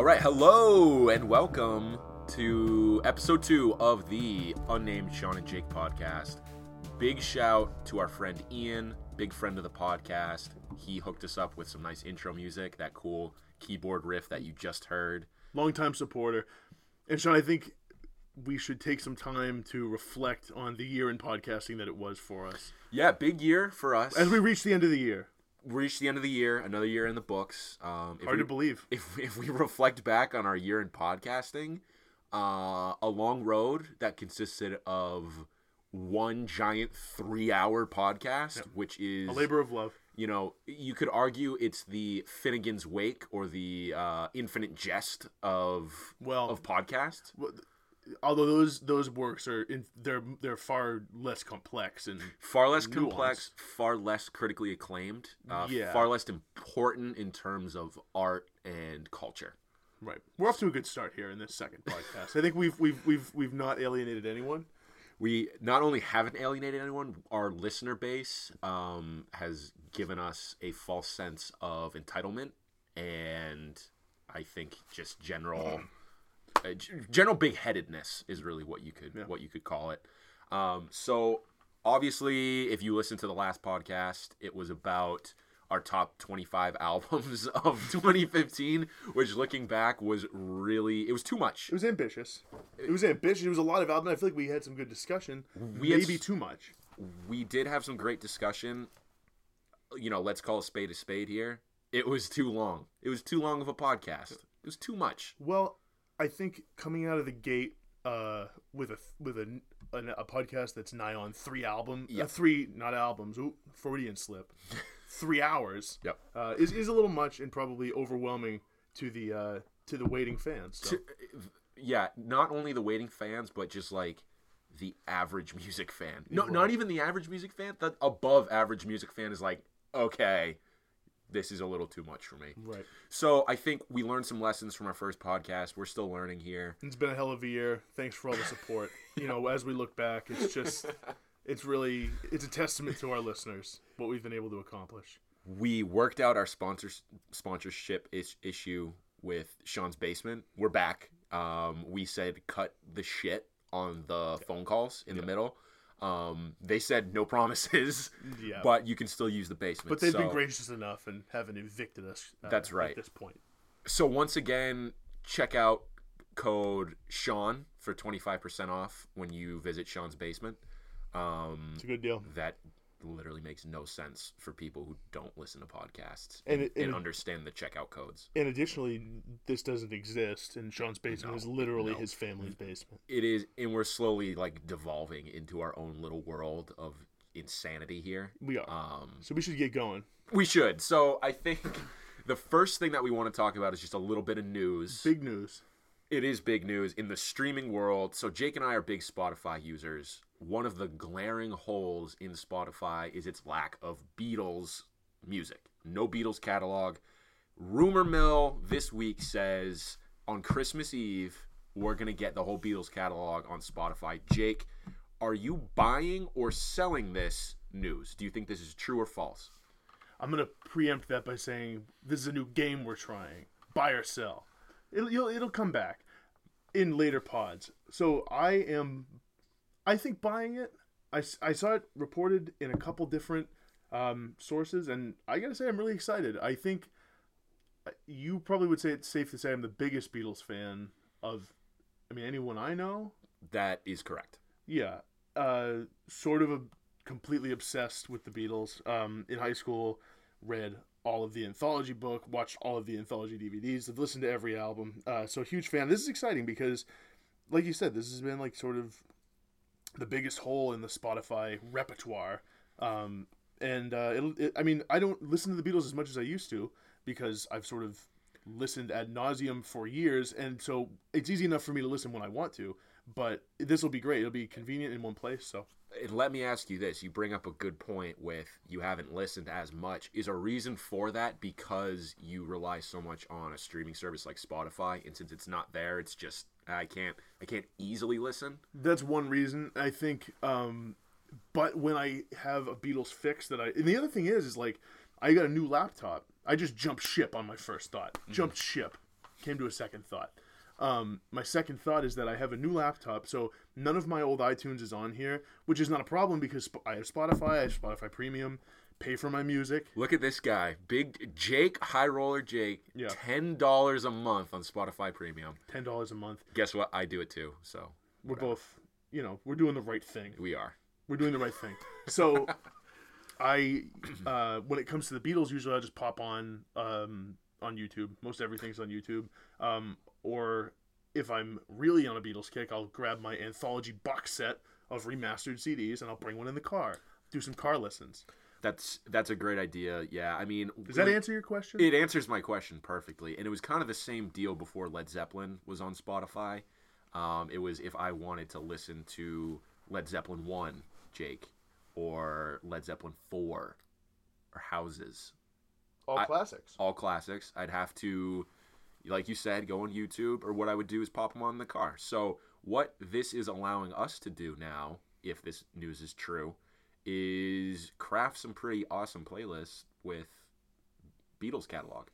All right, hello and welcome to episode two of the Unnamed Sean and Jake podcast. Big shout to our friend Ian, big friend of the podcast. He hooked us up with some nice intro music, that cool keyboard riff that you just heard. longtime supporter. And Sean, I think we should take some time to reflect on the year in podcasting that it was for us. Yeah, big year for us. As we reach the end of the year, reached the end of the year, another year in the books. Um, if hard we, to believe. If, if we reflect back on our year in podcasting, uh, a long road that consisted of one giant three hour podcast, which is A labor of love. you know, you could argue it's the Finnegans Wake or the uh, Infinite Jest of Well- of podcasts. Well, Although those those works are in, they're they're far less complex and Far less nuanced. complex, far less critically acclaimed, uh, Yeah. far less important in terms of art and culture. right. We're off to a good start here in this second podcast. I think we've we've we've we've not alienated anyone. We not only haven't alienated anyone, our listener base um, has given us a false sense of entitlement and I think just general uh, general big-headedness is really what you could what you could call it. Um, so obviously, if you listen to the last podcast, it was about our top 25 albums of 2015, which looking back was really it was too much. It was ambitious. It was ambitious. It was a lot of albums. I feel like we had some good discussion. We Maybe s- too much. we did have some great discussion. You know, let's call a spade a spade here. It was too long. It was too long of a podcast. It was too much. Well, I think coming out of the gate uh, with a with a, a, a podcast that's nigh on three album, Yeah. uh, three not albums, ooh, Freudian slip, three hours, Yep. uh, is is a little much and probably overwhelming to the uh, to the waiting fans. So. Yeah, not only the waiting fans, but just like the average music fan. No, not even the average music fan. The above average music fan is like, okay, this is a little too much for me. Right. So I think we learned some lessons from our first podcast. We're still learning here. It's been a hell of a year. Thanks for all the support. you know, as we look back, it's just it's really it's a testament to our listeners what we've been able to accomplish. we worked out our sponsors sponsorship is- issue with Sean's basement. We're back. Um, we said cut the shit on the phone calls in the middle. Um, they said no promises, Yeah. but you can still use the basement. But they've been gracious enough and haven't evicted us. Uh, That's right. At this point. So once again, check out code Sean for twenty five percent off when you visit Sean's basement. Um, It's a good deal. that literally makes no sense for people who don't listen to podcasts And and, and and understand the checkout codes. And additionally, this doesn't exist, and Sean's basement No, is literally no. his family's basement. it is and we're slowly like devolving into our own little world of insanity here We are. um so we should get going. we should so i think the first thing that we want to talk about is just a little bit of news Big news. it is big news in the streaming world so jake and i are big spotify users one of the glaring holes in spotify is its lack of beatles music no beatles catalog rumor mill this week says on christmas eve we're going to get the whole beatles catalog on spotify jake are you buying or selling this news do you think this is true or false I'm gonna preempt that by saying this is a new game we're trying. Buy or sell. It'll it'll come back in later pods. So I am, I think buying it. I, I saw it reported in a couple different um, sources, and I gotta say I'm really excited. I think uh, you probably would say it's safe to say I'm the biggest Beatles fan of, I mean anyone I know. that is correct Yeah, uh, sort of a completely obsessed with the Beatles. Um, in high school, read all of the anthology book, watched all of the anthology DVDs, have listened to every album. Uh, so huge fan. This is exciting because, like you said, this has been like sort of the biggest hole in the Spotify repertoire. Um, and uh, it'll, it, I mean, I don't listen to the Beatles as much as I used to because I've sort of listened ad nauseum for years, and so it's easy enough for me to listen when I want to. But this will be great. It'll be convenient in one place. So And let me ask you this you bring up a good point with you haven't listened as much is a reason for that because you rely so much on a streaming service like spotify and since it's not there it's just i can't i can't easily listen that's one reason I think. Um, but when I have a Beatles fix that I, and the other thing is, is like I got a new laptop. I just jumped ship on my first thought. Jumped ship. came to a second thought. Um, my second thought is that I have a new laptop, so none of my old iTunes is on here, which is not a problem because I have Spotify, I have Spotify Premium, pay for my music. Look at this guy, big Jake, high roller Jake. Yeah. ten dollars a month on Spotify Premium. ten dollars a month. Guess what? I do it too. So We're both, you know, we're doing the right thing. we are. We're doing the right thing. So, I, uh, when it comes to the Beatles, usually I just pop on um, on YouTube. Most everything's on YouTube. Um, or if I'm really on a Beatles kick, I'll grab my anthology box set of remastered CDs and I'll bring one in the car. Do some car listens. That's that's a great idea. Yeah, I mean, Does that really- answer your question? It answers my question perfectly, and it was kind of the same deal before Led Zeppelin was on Spotify. Um, it was if I wanted to listen to Led Zeppelin one, Jake, or Led Zeppelin four, or Houses, All I- classics. all classics. I'd have to, like you said, go on YouTube, or what I would do is pop them on the car. So what this is allowing us to do now, if this news is true, is craft some pretty awesome playlists with Beatles catalog.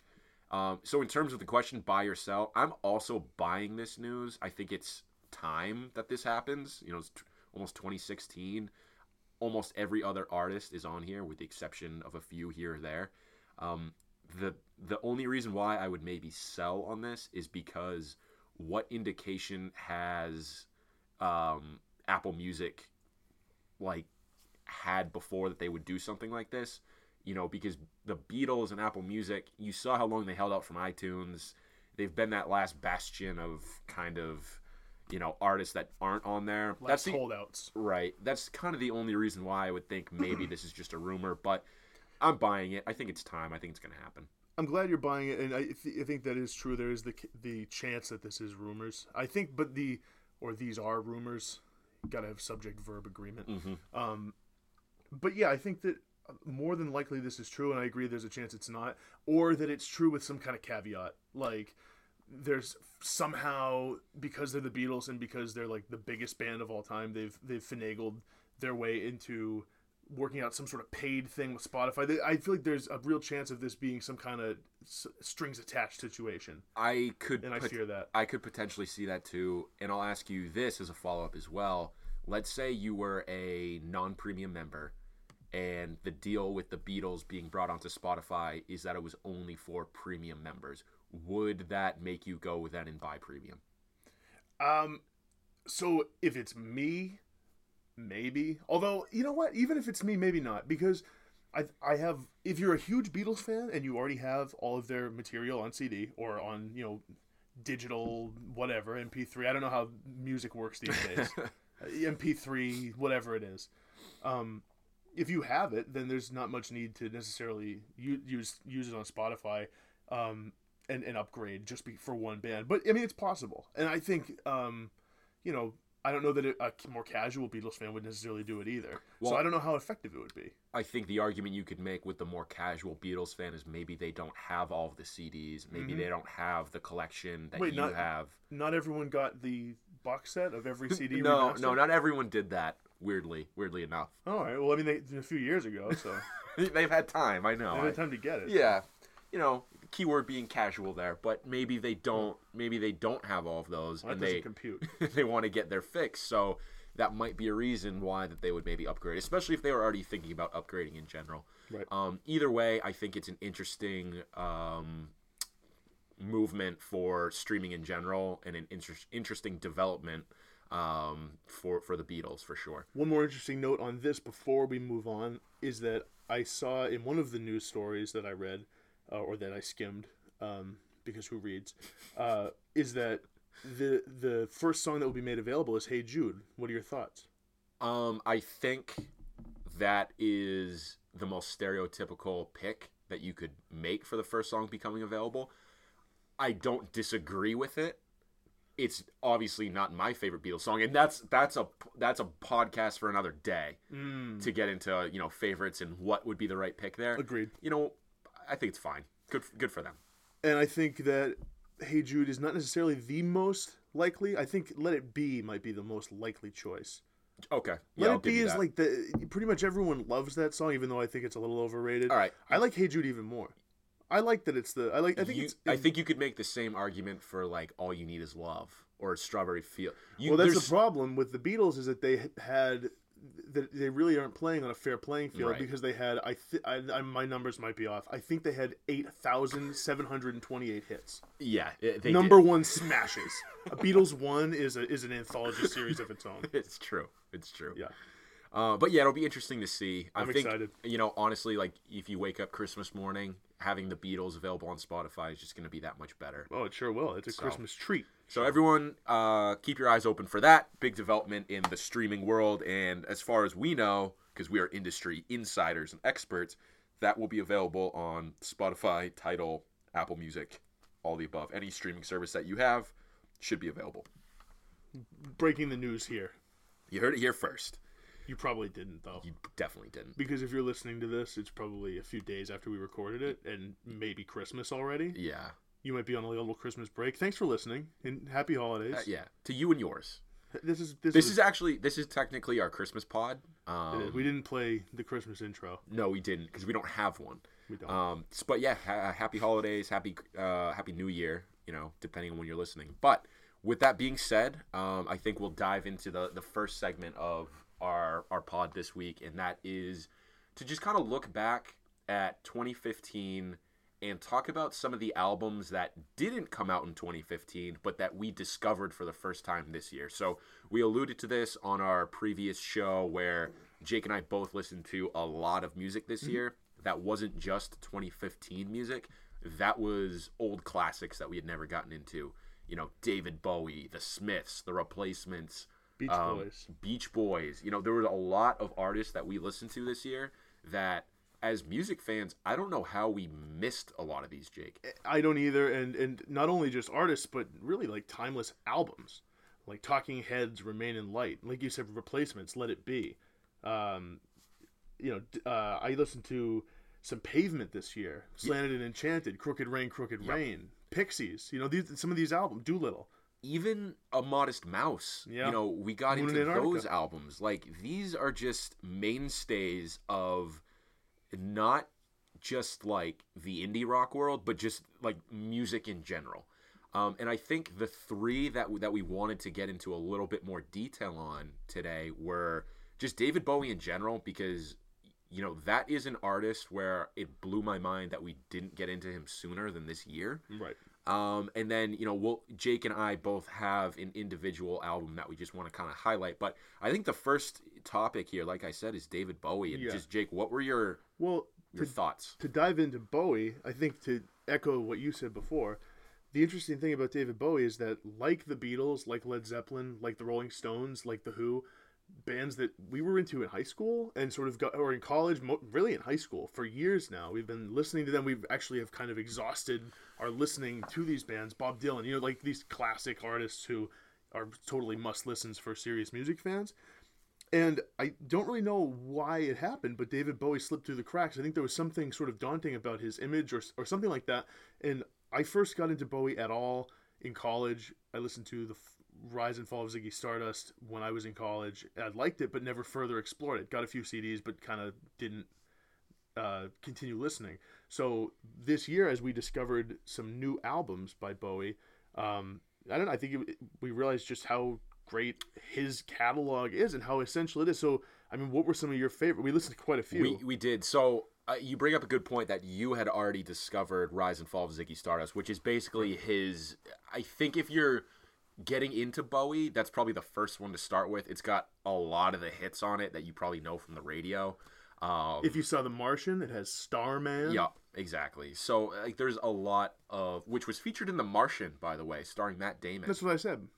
Um, so in terms of the question, buy or sell, I'm also buying this news. I think it's time that this happens. You know, it's t- almost 2016. Almost every other artist is on here, with the exception of a few here or there. Um, the the only reason why I would maybe sell on this is because what indication has um, Apple Music like had before that they would do something like this? You know, because the Beatles and Apple Music, you saw how long they held out from iTunes. They've been that last bastion of kind of you know artists that aren't on there. Last That's the holdouts. Right. That's kind of the only reason why I would think maybe this is just a rumor, but I'm buying it. I think it's time. I think it's going to happen. I'm glad you're buying it, and I, th- I think that is true. There is the the chance that this is rumors. I think, but the or these are rumors. Got to have subject verb agreement. Um, but yeah, I think that uh, more than likely this is true, and I agree. There's a chance it's not, or that it's true with some kind of caveat, like there's somehow because they're the Beatles and because they're like the biggest band of all time, they've they've finagled their way into working out some sort of paid thing with Spotify. They- I feel like there's a real chance of this being some kind of s- strings attached situation, I could and I pot- fear that. I could potentially see that too. And I'll ask you this as a follow up as well. Let's say you were a non premium member and the deal with the Beatles being brought onto Spotify is that it was only for premium members. Would that make you go then and buy premium? Um, so if it's me, maybe. Although you know what, even if it's me, maybe not because I I have. If you're a huge Beatles fan and you already have all of their material on CD or on you know digital whatever MP3. I don't know how music works these days. Uh, MP3, whatever it is. Um, if you have it, then there's not much need to necessarily use use it on Spotify. Um, and, and upgrade just be for one band. But I mean, it's possible, and I think um, you know, I don't know that a more casual Beatles fan would necessarily do it either. so Well- I don't know how effective it would be. I think the argument you could make with the more casual Beatles fan is maybe they don't have all of the CDs, maybe they don't have the collection that Mm-hmm. Wait, you not- have. Not everyone got the box set of every CD. No, no, not everyone did that. Weirdly, weirdly enough, All right. Well, I mean, they, a few years ago, so they've had time. I know. they I- had time to get it. yeah, you know, keyword being casual there, but maybe they don't. Maybe they don't have all of those, Well, and they compute. they want to get their fix. So that might be a reason why that they would maybe upgrade, especially if they were already thinking about upgrading in general. Right. Um, either way, I think it's an interesting um, movement for streaming in general and an inter- interesting development um, for for the Beatles for sure. One more interesting note on this before we move on is that I saw in one of the news stories that I read, uh, or that I skimmed, um, because who reads, uh, is that the the first song that will be made available is "Hey Jude." What are your thoughts? Um, I think that is the most stereotypical pick that you could make for the first song becoming available. I don't disagree with it. It's obviously not my favorite Beatles song, and that's that's a that's a podcast for another day Mm, to get into you know favorites and what would be the right pick there. agreed. You know, I think it's fine. Good good for them. And I think that "Hey Jude" is not necessarily the most likely. I think "Let It Be" might be the most likely choice. Okay, Let I'll It Be is that. like the pretty much everyone loves that song, even though I think it's a little overrated. all right. I like Hey Jude even more. I like that it's the I like I think you, it's I think you could make the same argument for like "All You Need Is Love" or "Strawberry Field." You, well that's there's- the problem with the Beatles is that they had that they really aren't playing on a fair playing field Right. because they had I, th- I, I my numbers might be off. I think they had eight thousand seven hundred and twenty eight hits. yeah, they Number did. one smashes. a Beatles one is a is an anthology series of its own. It's true. It's true. Yeah. Uh, but yeah, it'll be interesting to see. I I'm think, excited. You know, honestly, like if you wake up Christmas morning, having the Beatles available on Spotify is just going to be that much better. Oh, it sure will. It's a Christmas treat. So everyone, uh, keep your eyes open for that big development in the streaming world. And as far as we know, because we are industry insiders and experts, that will be available on Spotify, Tidal, Apple Music, all the above. Any streaming service that you have should be available. Breaking the news here. You heard it here first. You probably didn't though. You definitely didn't. Because if you're listening to this, it's probably a few days after we recorded it and maybe Christmas already. Yeah. You might be on a little Christmas break. Thanks for listening and happy holidays. Uh, yeah. To you and yours. This is this, This is, is actually this is technically our Christmas pod. Um, we didn't play the Christmas intro. no, we didn't because we don't have one. We don't. Um, but yeah, ha- happy holidays, happy uh, happy New Year. You know, depending on when you're listening. But with that being said, um, I think we'll dive into the the first segment of our our pod this week, and that is to just kind of look back at 2015 and talk about some of the albums that didn't come out in 2015 but that we discovered for the first time this year. So we alluded to this on our previous show where Jake and I both listened to a lot of music this year that wasn't just 2015 music. That was old classics that we had never gotten into. You know, David Bowie, The Smiths, The Replacements, Beach um, Boys. Beach Boys. You know, there was a lot of artists that we listened to this year that, as music fans, I don't know how we missed a lot of these, Jake. I don't either, and and not only just artists, but really like timeless albums, like Talking Heads, Remain in Light, like you said, replacements, Let It Be. Um, you know, uh, I listened to some Pavement this year, Slanted and Enchanted, Crooked Rain, Crooked Rain, Pixies. You know, these some of these albums, Doolittle. Even a Modest Mouse, Yeah. you know, we got Moon into in those albums. Like, these are just mainstays of not just like the indie rock world, but just like music in general. Um, and I think the three that that we wanted to get into a little bit more detail on today were just David Bowie in general, because you know that is an artist where it blew my mind that we didn't get into him sooner than this year. Right. Um, and then you know, we'll, Jake and I both have an individual album that we just want to kind of highlight. But I think the first topic here, like I said, is David Bowie. And Yeah. just Jake, what were your Well, your to, thoughts? to dive into Bowie, I think to echo what you said before, the interesting thing about David Bowie is that, like the Beatles, like Led Zeppelin, like the Rolling Stones, like the Who, bands that we were into in high school and sort of got, or in college, really in high school for years now. We've been listening to them. We've actually have kind of exhausted our listening to these bands. Bob Dylan, you know, like these classic artists who are totally must listens for serious music fans. And I don't really know why it happened, but David Bowie slipped through the cracks. I think there was something sort of daunting about his image or, or something like that. And I first got into Bowie at all in college. I listened to the Rise and Fall of Ziggy Stardust when I was in college. I liked it, but never further explored it. Got a few CDs, but kind of didn't uh, continue listening. So this year, as we discovered some new albums by Bowie, um, I don't know. I think it, we realized just how great his catalog is and how essential it is. So, I mean, what were some of your favorite? We listened to quite a few. We we did. So uh, you bring up a good point that you had already discovered Rise and Fall of Ziggy Stardust, which is basically his. I think if you're getting into Bowie, that's probably the first one to start with. It's got a lot of the hits on it that you probably know from the radio. Um, if you saw The Martian, it has Starman. Yeah, exactly. So like, there's a lot of which was featured in The Martian, by the way, starring Matt Damon. That's what I said.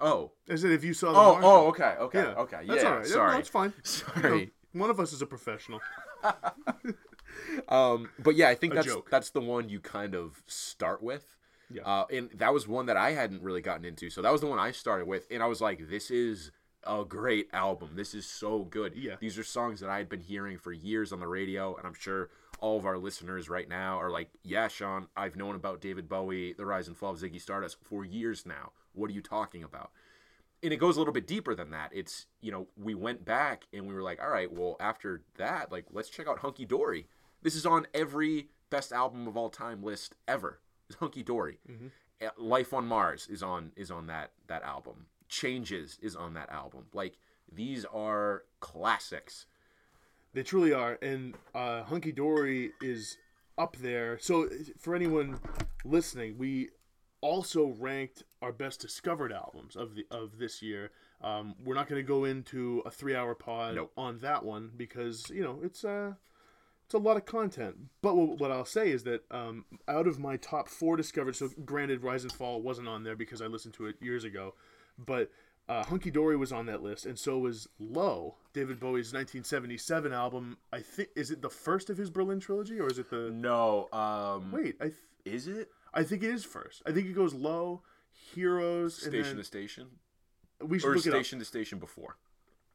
Oh, I said if you saw The oh, Martian. oh, okay, okay, yeah. okay. That's yeah, all right. sorry, No, it's fine. You know, sorry. one of us is a professional. Um, but yeah, I think A that's joke. that's the one you kind of start with. Yeah. Uh, and that was one that I hadn't really gotten into, so that was the one I started with, and I was like, "This is a great album. This is so good. Yeah. These are songs that I had been hearing for years on the radio, and I'm sure all of our listeners right now are like, "Yeah, Sean, I've known about David Bowie, The Rise and Fall of Ziggy Stardust for years now. What are you talking about?" and it goes a little bit deeper than that. It's you know we went back and we were like, all right, well after that, like let's check out Hunky Dory. This is on every best album of all time list ever is Hunky Dory. Mhm. Uh, Life on Mars is on is on that that album. Changes is on that album. Like these are classics. They truly are, and uh, Hunky Dory is up there. So, for anyone listening, we also ranked our best discovered albums of the of this year. Um, we're not going to go into a three-hour pod Nope. on that one because you know it's uh, it's a lot of content. But what, what I'll say is that um, out of my top four discovered, so granted, Rise and Fall wasn't on there because I listened to it years ago, but uh, Hunky Dory was on that list, and so was Low, David Bowie's 1977 album. I think is it the first of his Berlin trilogy, or is it the? No, um, Wait, I th- is it I think it is first. I think it goes Low, Heroes, station to station we should or look station to station before?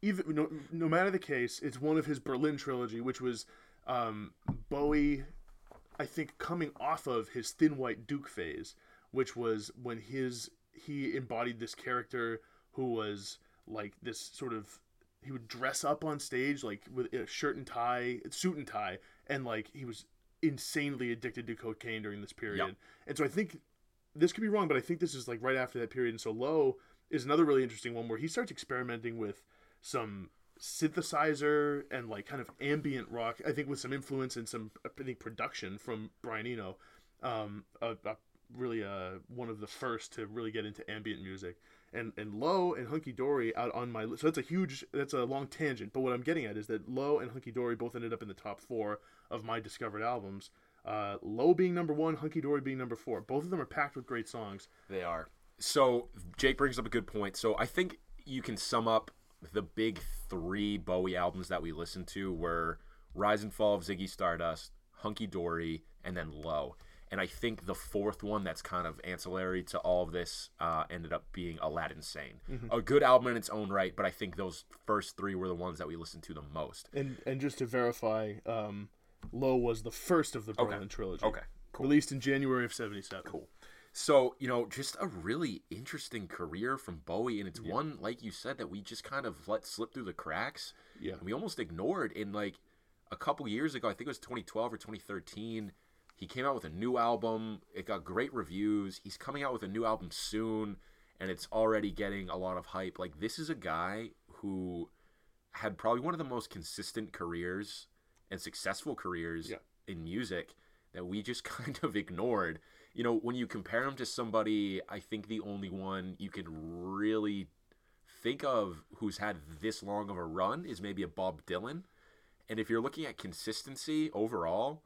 Even no, no matter the case, it's one of his Berlin trilogy, which was um, Bowie. I think coming off of his Thin White Duke phase, which was when his he embodied this character who was like this sort of he would dress up on stage like with a shirt and tie, suit and tie, and like he was insanely addicted to cocaine during this period. Yep. And so I think this could be wrong, but I think this is like right after that period. And so Low is another really interesting one where he starts experimenting with some synthesizer and like kind of ambient rock. I think with some influence and some I think production from Brian Eno. Um, a, a really uh one of the first to really get into ambient music. And and Low and Hunky Dory out on my. So that's a huge that's a long tangent. But what I'm getting at is that Low and Hunky Dory both ended up in the top four of my discovered albums. Uh, Low being number one, Hunky Dory being number four. Both of them are packed with great songs. They are. So Jake brings up a good point. So I think you can sum up the big three Bowie albums that we listened to were Rise and Fall of Ziggy Stardust, Hunky Dory, and then Low. And I think the fourth one that's kind of ancillary to all of this uh, ended up being Aladdin Sane. A good album in its own right, but I think those first three were the ones that we listened to the most. And and just to verify, um, Low was the first of the Berlin trilogy. Okay, cool. Released in January of '77. Cool. So, you know, just a really interesting career from Bowie, and it's one, like you said, that we just kind of let slip through the cracks. Yeah. And we almost ignored. In like a couple years ago, I think it was 2012 or 2013, he came out with a new album. It got great reviews. He's coming out with a new album soon, and it's already getting a lot of hype. Like, this is a guy who had probably one of the most consistent careers and successful careers Yeah. in music that we just kind of ignored. You know, when you compare him to somebody, I think the only one you can really think of who's had this long of a run is maybe a Bob Dylan. And if you're looking at consistency overall,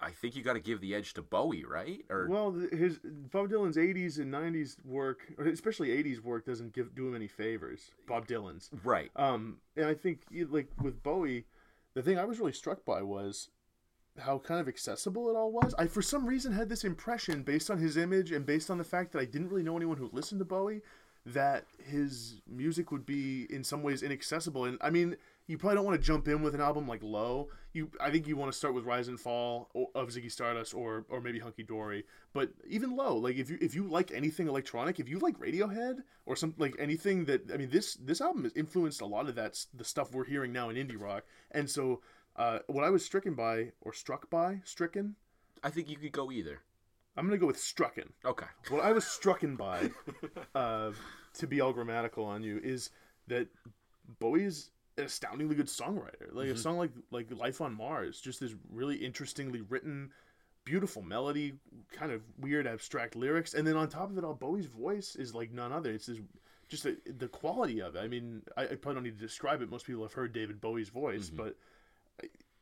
I think you got to give the edge to Bowie, right? Or Well, his Bob Dylan's '80s and '90s work, especially '80s work, doesn't give do him any favors. Bob Dylan's. right, Um, and I think like with Bowie, the thing I was really struck by was how kind of accessible it all was. I for some reason had this impression based on his image and based on the fact that I didn't really know anyone who listened to Bowie that his music would be in some ways inaccessible. And I mean, you probably don't want to jump in with an album like Low. You, I think you want to start with Rise and Fall of Ziggy Stardust or or maybe Hunky Dory. But even Low, like if you if you like anything electronic, if you like Radiohead or some like anything that I mean, this this album has influenced a lot of that the stuff we're hearing now in indie rock. And so, uh, what I was stricken by or struck by, stricken, I think you could go either. I'm gonna go with strucken Okay. what I was strucken by, uh, to be all grammatical on you, is that Bowie is an astoundingly good songwriter. Like a mm-hmm. song like like Life on Mars, just this really interestingly written, beautiful melody, kind of weird abstract lyrics, and then on top of it all, Bowie's voice is like none other. It's this just a, the quality of it. I mean, I, I probably don't need to describe it. Most people have heard David Bowie's voice, mm-hmm. but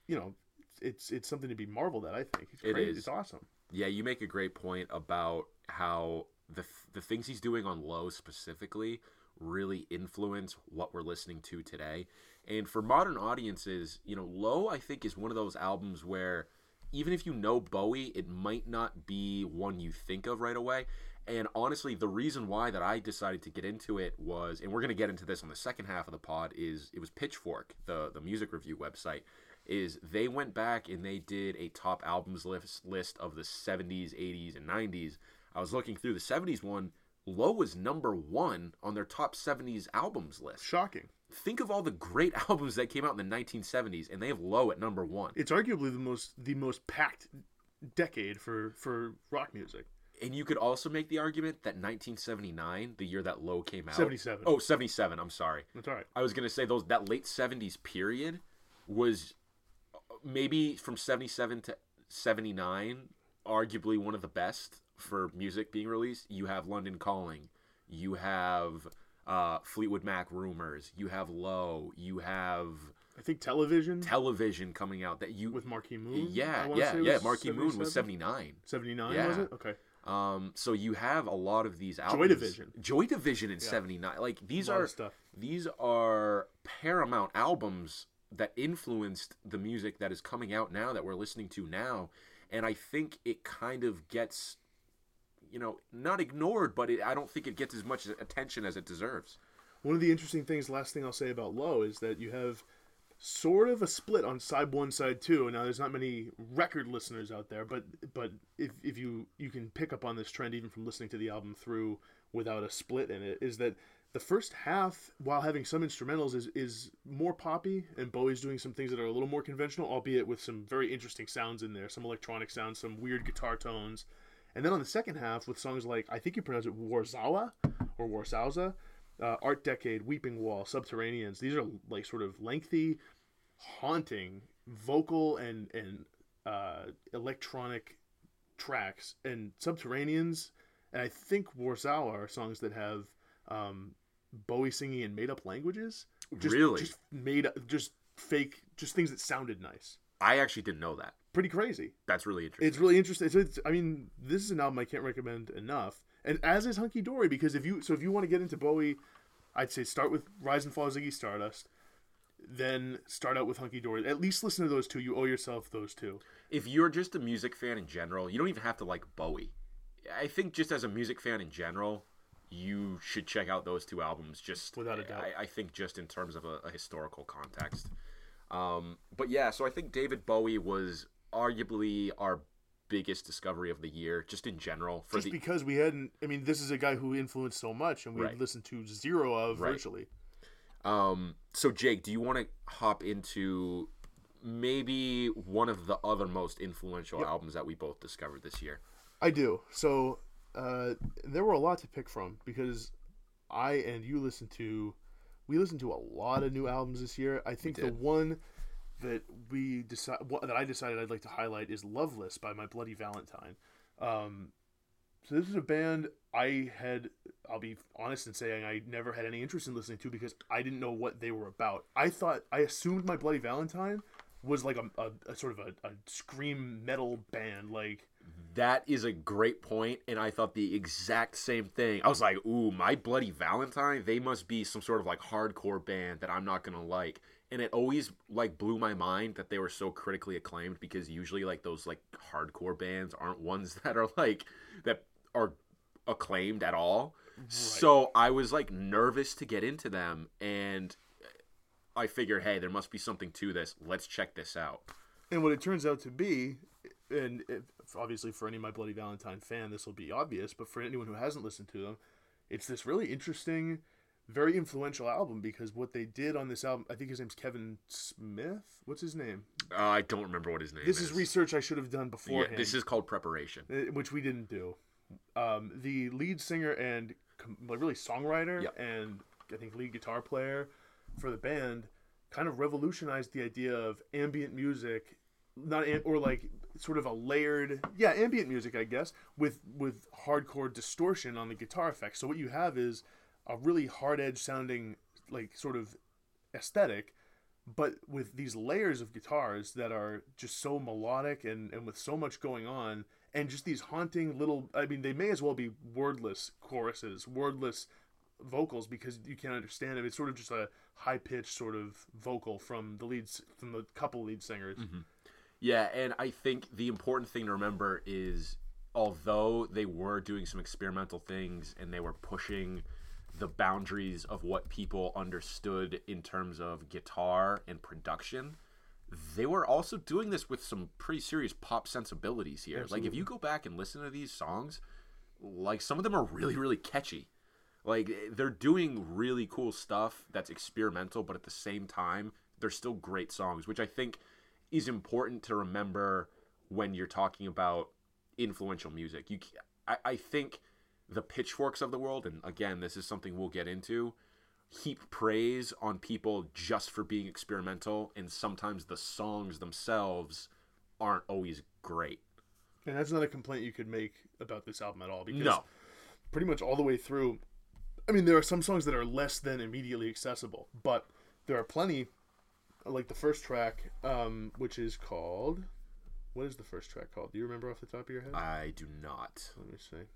you know, it's it's something to be marveled at. I think it's It great. It's awesome. Yeah, you make a great point about how the the things he's doing on Low specifically really influence what we're listening to today. And for modern audiences, you know, Low I think is one of those albums where even if you know Bowie, it might not be one you think of right away. And honestly, the reason why that I decided to get into it was, and we're going to get into this on the second half of the pod, is it was Pitchfork, the the music review website, is they went back and they did a top albums list list of the 70s, 80s, and 90s. I was looking through the 70s one. Low was number one on their top 70s albums list. Shocking. Think of all the great albums that came out in the 1970s, and they have Low at number one. it's arguably the most the most packed decade for for rock music. And you could also make the argument that 1979, the year that Low came out. 77. Oh, 77. I'm sorry. That's all right. I was gonna say those that late 70s period was maybe from 77 to 79, arguably one of the best for music being released. You have London Calling, you have uh, Fleetwood Mac Rumors, you have Low, you have I think television Television coming out that you with Marquee Moon. yeah yeah yeah Marquee Moon was 79. 79 Yeah. was it? Okay. Um, so you have a lot of these albums. Joy Division. Joy Division in '79. Like these are these are paramount albums that influenced the music that is coming out now that we're listening to now, and I think it kind of gets, you know, not ignored, but it, I don't think it gets as much attention as it deserves. One of the interesting things, last thing I'll say about Low, is that you have sort of a split on side one, side two. Now, there's not many record listeners out there, but but if, if you you can pick up on this trend even from listening to the album through without a split in it, is that the first half, while having some instrumentals, is is more poppy, and Bowie's doing some things that are a little more conventional, albeit with some very interesting sounds in there, some electronic sounds, some weird guitar tones. And then on the second half, with songs like I think you pronounce it Warzawa or Warsauza, uh, Art Decade, Weeping Wall, Subterraneans. These are like sort of lengthy, haunting vocal and and uh, electronic tracks. And Subterraneans, and I think Warzawa are songs that have um, Bowie singing in made up languages. Just, Really? just made up, just fake, just things that sounded nice. I actually didn't know that. Pretty crazy. That's really interesting. It's really interesting. It's, it's, I mean, this is an album I can't recommend enough, and as is Hunky Dory because if you so if you want to get into Bowie, I'd say start with Rise and Fall of Ziggy Stardust, then start out with Hunky Dory. At least listen to those two. You owe yourself those two. if you're just a music fan in general, you don't even have to like Bowie. I think just as a music fan in general, you should check out those two albums. Just Without a doubt. I, I think just in terms of a, a historical context. Um, but yeah, so I think David Bowie was arguably our biggest discovery of the year, just in general. For Just the because we hadn't. I mean, this is a guy who influenced so much, and we Right. listened to zero of Right. virtually. Um, so Jake, do you want to hop into maybe one of the other most influential albums that we both discovered this year? I do. So uh, there were a lot to pick from because I and you listened to we listened to a lot of new albums this year. I think the one that we decide that I decided I'd like to highlight is "Loveless" by My Bloody Valentine. Um, so this is a band I had. I'll be honest in saying I never had any interest in listening to because I didn't know what they were about. I thought I assumed My Bloody Valentine was like a, a, a sort of a, a scream metal band, like That is a great point, and I thought the exact same thing. I was like, "Ooh, my bloody Valentine! They must be some sort of like hardcore band that I'm not gonna like." And it always like blew my mind that they were so critically acclaimed because usually like those like hardcore bands aren't ones that are like that are acclaimed at all. So I was like nervous to get into them, and I figured, hey, there must be something to this. Let's check this out. And what it turns out to be, and if, obviously for any My Bloody Valentine fan, this will be obvious, but for anyone who hasn't listened to them, it's this really interesting, very influential album because what they did on this album, I think his name's Kevin Smith. What's his name? Uh, I don't remember what his name This is. is research I should have done Yeah, beforehand. this is called preparation. uh, which we didn't do. Um, the lead singer and really songwriter Yep. and I think lead guitar player for the band kind of revolutionized the idea of ambient music, not am- or like sort of a layered yeah ambient music I guess with with hardcore distortion on the guitar effects. So what you have is a really hard edge sounding like sort of aesthetic but with these layers of guitars that are just so melodic and, and with so much going on and just these haunting little i mean they may as well be wordless choruses wordless vocals because you can't understand it it's sort of just a high pitched sort of vocal from the leads from the couple lead singers. Mm-hmm. Yeah, and I think the important thing to remember is although they were doing some experimental things and they were pushing the boundaries of what people understood in terms of guitar and production, they were also doing this with some pretty serious pop sensibilities here. Like if you go back and listen to these songs, like some of them are really really catchy. Like they're doing really cool stuff that's experimental, but at the same time, they're still great songs, which I think is important to remember when you're talking about influential music. You, I, I think the pitchforks of the world, and again, this is something we'll get into, heap praise on people just for being experimental, and sometimes the songs themselves aren't always great. And that's not a complaint you could make about this album at all because No. pretty much all the way through. I mean, there are some songs that are less than immediately accessible, but there are plenty, like the first track, um, which is called. What is the first track called? Do you remember off the top of your head? I do not. Let me see.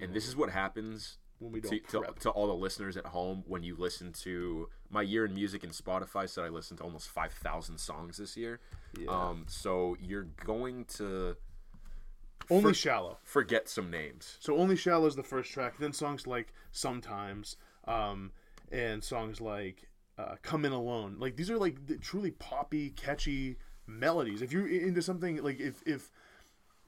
And this is what happens When we to, to, to all the listeners at home when you listen to my year in music and Spotify said I listened to almost 5,000 songs this year. Yeah. Um, so you're going to Only for- shallow. forget some names. So only shallow is the first track. Then songs like sometimes, um, and songs like uh, "Come In Alone." Like these are like the truly poppy, catchy melodies. If you're into something like if if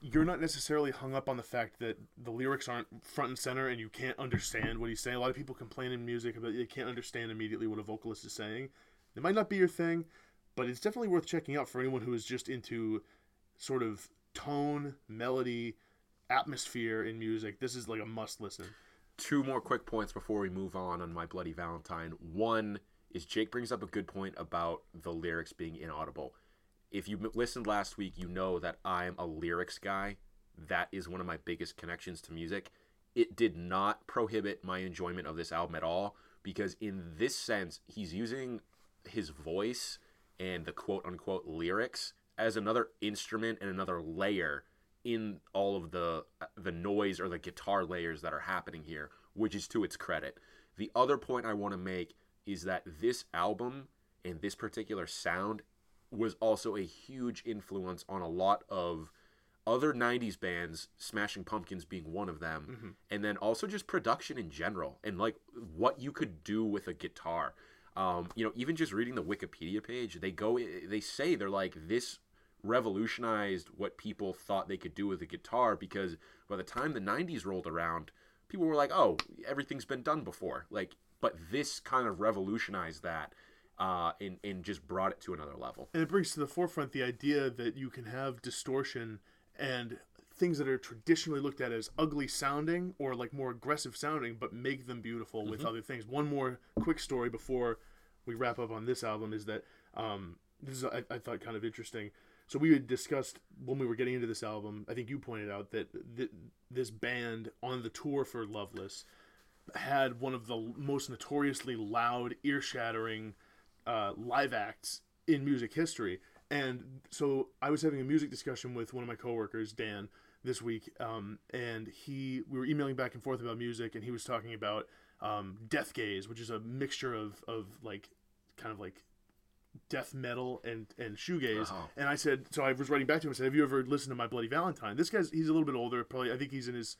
you're not necessarily hung up on the fact that the lyrics aren't front and center and you can't understand what he's saying. A lot of people complain in music about they can't understand immediately what a vocalist is saying. It might not be your thing, but it's definitely worth checking out for anyone who is just into sort of tone, melody, atmosphere in music. This is like a must listen. Two more quick points before we move on on my Bloody Valentine. One is Jake brings up a good point about the lyrics being inaudible. If you listened last week, you know that I'm a lyrics guy. That is one of my biggest connections to music. It did not prohibit my enjoyment of this album at all because, in this sense, he's using his voice and the quote unquote lyrics as another instrument and another layer in all of the uh, the noise or the guitar layers that are happening here, which is to its credit. The other point I want to make is that this album and this particular sound was also a huge influence on a lot of other 90s bands smashing pumpkins being one of them and then also just production in general and like what you could do with a guitar. Um, you know even just reading the wikipedia page they go they say they're like this revolutionized what people thought they could do with a guitar because by the time the 90s rolled around people were like oh everything's been done before. Like but this kind of revolutionized that uh, and, and just brought it to another level And it brings to the forefront the idea that you can have distortion and things that are traditionally looked at as ugly sounding or like more aggressive sounding, but make them beautiful with other things. One more quick story before we wrap up on this album is that um, this is I, I thought kind of interesting. So we had discussed when we were getting into this album. I think you pointed out that th- this band on the tour for Loveless had one of the most notoriously loud, ear-shattering uh, live acts in music history. And so I was having a music discussion with one of my coworkers, Dan, this week, um, and he we were emailing back and forth about music, and he was talking about um, Death Gaze, which is a mixture of of like kind of like death metal and and shoegaze. Oh. And I said, so I was writing back to him and said, "Have you ever listened to My Bloody Valentine?" This guy's he's a little bit older, probably I think he's in his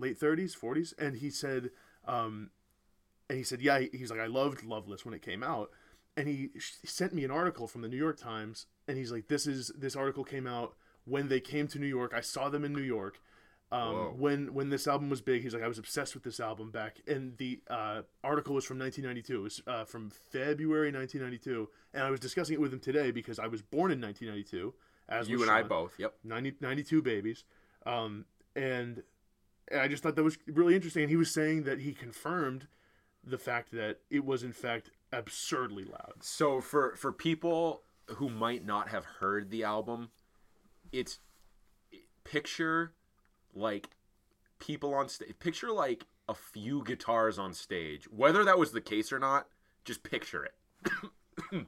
late 30s, 40s, and he said, um, and he said, yeah, he's like, I loved Loveless when it came out, and he sent me an article from the New York Times, and he's like, this is this article came out when they came to New York. I saw them in New York. Um, when when this album was big, he's like, I was obsessed with this album back, and the uh, article was from 1992. It was uh, from February 1992, and I was discussing it with him today because I was born in 1992. As you and I both yep 90, 92 babies. Um, and, and I just thought that was really interesting. And he was saying that he confirmed the fact that it was, in fact, absurdly loud. So for for people who might not have heard the album, it's picture like people on stage. Picture like a few guitars on stage. Whether that was the case or not, just picture it.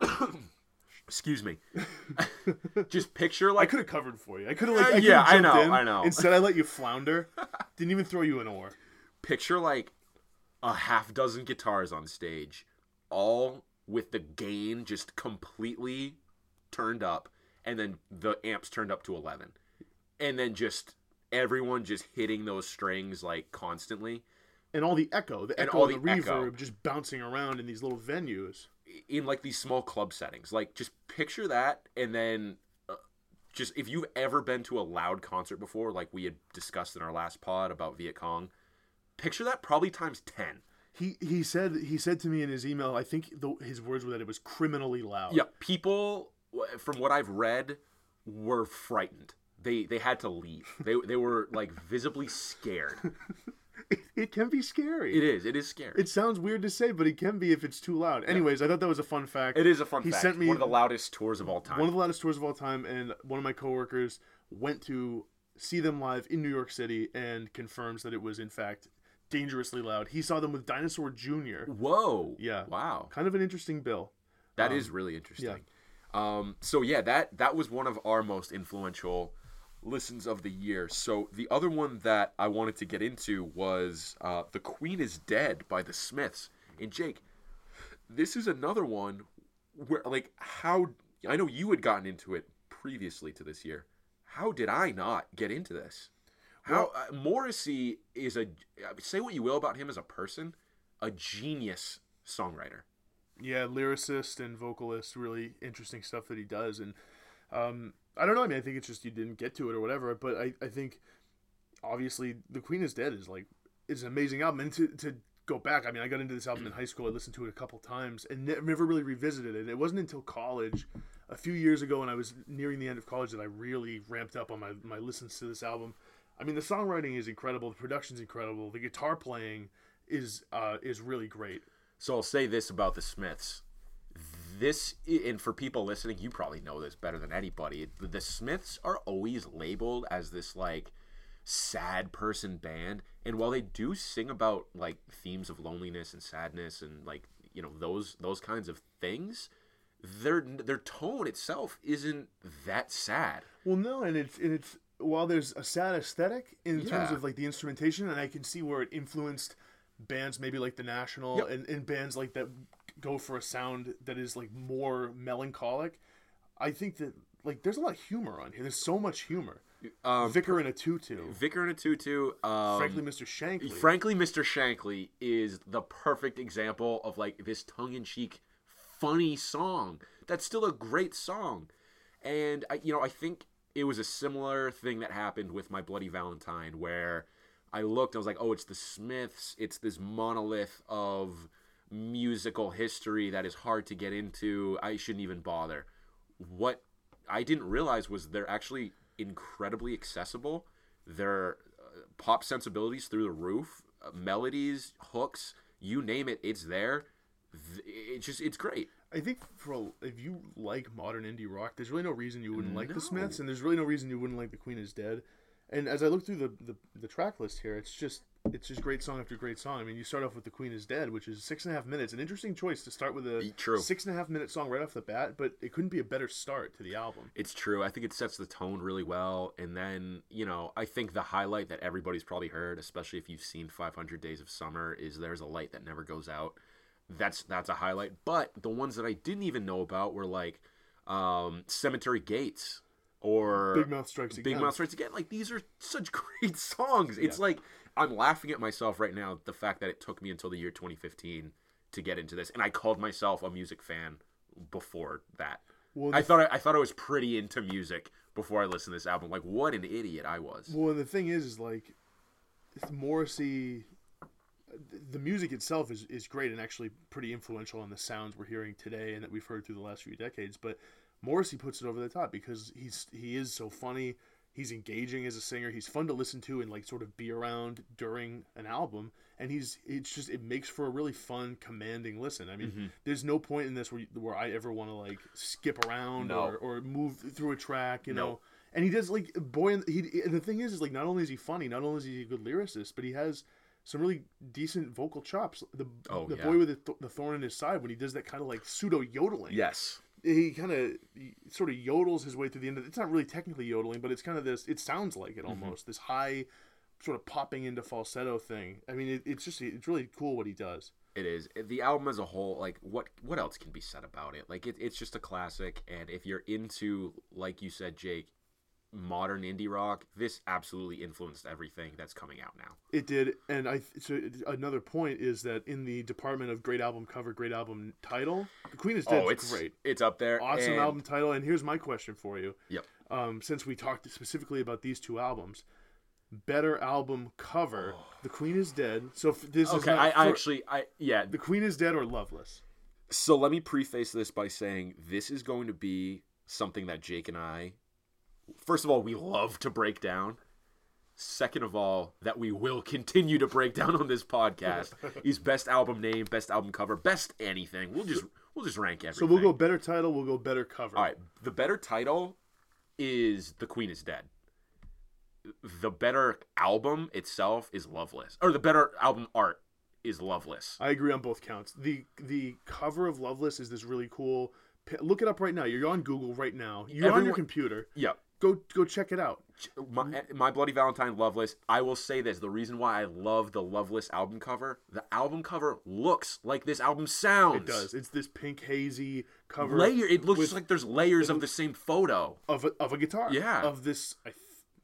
Excuse me. just picture like I could have covered for you. I could have, like, uh, I Yeah, I know, in. I know. Instead, I let you flounder. Didn't even throw you an oar. picture like a half dozen guitars on stage, all with the gain just completely turned up, and then the amps turned up to 11. And then just everyone just hitting those strings like constantly And all the echo, the And echo, all the, the reverb, echo. just bouncing around in these little venues. in like these small club settings. Like just picture that and then uh, just if you've ever been to a loud concert before like we had discussed in our last pod about Viet Cong, picture that probably times 10. He he said he said to me in his email. I think the, his words were that it was criminally loud. Yeah, people, from what I've read, were frightened. They they had to leave. They they were like visibly scared. It, it can be scary. It is. It is scary. It sounds weird to say, but it can be if it's too loud. Anyways, I thought that was a fun fact. it is a fun He fact. sent me one of the loudest tours of all time. one of the loudest tours of all time, and one of my coworkers went to see them live in New York City and confirms that it was in fact dangerously loud. He saw them with Dinosaur Jr. Whoa. Yeah. Wow. Kind of an interesting bill. That is really interesting. Um, so yeah, that that was one of our most influential listens of the year. So the other one that I wanted to get into was uh, "The Queen Is Dead" by the Smiths. And Jake, this is another one where like how I know you had gotten into it previously to this year. How did I not get into this? How uh, Morrissey is a say what you will about him as a person, a genius songwriter. Yeah, lyricist and vocalist, really interesting stuff that he does. And um, I don't know. I mean, I think it's just you didn't get to it or whatever. But I, I think obviously The Queen is Dead is like is an amazing album. And to, to go back, I mean, I got into this album in high school. I listened to it a couple times and ne- never really revisited it. It wasn't until college, a few years ago, when I was nearing the end of college, that I really ramped up on my my listens to this album. I mean, the songwriting is incredible. The production's incredible. The guitar playing is uh, is really great. So I'll say this about the Smiths. This and for people listening, you probably know this better than anybody. The Smiths are always labeled as this like sad person band, and while they do sing about like themes of loneliness and sadness and like you know those those kinds of things, their their tone itself isn't that sad. Well, no, and it's and it's while there's a sad aesthetic in terms of like the instrumentation, and I can see where it influenced bands maybe like the National Yep. and, and bands like that go for a sound that is like more melancholic. I think that like there's a lot of humor on here. There's so much humor. Um, Vicar in a tutu. Vicar in a tutu. Um, Frankly, Mr. Shankly. Frankly, Mr. Shankly is the perfect example of like this tongue-in-cheek, funny song. That's still a great song, and I, you know, I think it was a similar thing that happened with my Bloody Valentine, where I looked, I was like, oh, it's the Smiths. It's this monolith of musical history that is hard to get into. I shouldn't even bother. What I didn't realize was they're actually incredibly accessible. Their uh, pop sensibilities through the roof, uh, melodies, hooks, you name it, it's there. Th- It's just it's great. I think for if you like modern indie rock, there's really no reason you wouldn't like No. the Smiths, and there's really no reason you wouldn't like the Queen is Dead. And as I look through the, the the track list here, it's just it's just great song after great song. I mean, you start off with the Queen is Dead, which is six and a half minutes. An interesting choice to start with a True. six and a half minute song right off the bat, but it couldn't be a better start to the album. It's true. I think it sets the tone really well. And then, you know, I think the highlight that everybody's probably heard, especially if you've seen 500 Days of Summer, is There's a Light That Never Goes Out. That's that's a highlight. But the ones that I didn't even know about were like um, Cemetery Gates or Big Mouth Strikes Big Again. Mouth Strikes Again. Like these are such great songs. It's like I'm laughing at myself right now. The fact that it took me until the year 2015 to get into this, and I called myself a music fan before that. Well, I thought I, I thought I was pretty into music before I listened to this album. Like what an idiot I was. Well, the thing is, is like Morrissey. The music itself is, is great and actually pretty influential on the sounds we're hearing today and that we've heard through the last few decades. But Morrissey puts it over the top because he's he is so funny. He's engaging as a singer. He's fun to listen to and like sort of be around during an album. And he's it's just it makes for a really fun, commanding listen. I mean, Mm-hmm. there's no point in this where where I ever want to like skip around No. or, or move through a track. You No. know, and he does like boy. He and the thing is, is like not only is he funny, not only is he a good lyricist, but he has some really decent vocal chops. The Oh, the yeah. boy with the, th- the thorn in his side when he does that kind of like pseudo yodeling. Yes. he kind of sort of yodels his way through the end. of It's not really technically yodeling, but it's kind of this. It sounds like it Mm-hmm. almost this high, sort of popping into falsetto thing. I mean, it, it's just it's really cool what he does. It is the album as a whole. Like what what else can be said about it? Like it, it's just a classic. And if you're into, like you said, Jake, modern indie rock, this absolutely influenced everything that's coming out now. It did, and I. So another point is that in the department of great album cover, great album title, The Queen is Dead oh, it's great. It's up there. awesome and- album title. And here's my question for you. Yep. Um, since we talked specifically about these two albums, better album cover, The Queen is Dead. So this is Okay, I, I for- actually, I yeah. The Queen is Dead or Loveless. So let me preface this by saying this is going to be something that Jake and I first of all, we love to break down. Second of all, that we will continue to break down on this podcast is best album name, best album cover, best anything. We'll just we'll just rank everything. So we'll go better title. We'll go better cover. All right, the better title is "The Queen is Dead." The better album itself is "Loveless," or the better album art is "Loveless." I agree on both counts. the The cover of Loveless is this really cool. Look it up right now. You're on Google right now. You're on your computer. Yep. Go go check it out. My, my Bloody Valentine Loveless. I will say this: the reason why I love the Loveless album cover, the album cover looks like this album sounds. It does. It's this pink hazy cover Layer. It looks with- like there's layers of the same photo. of a, of a guitar. Yeah. Of this. I, th-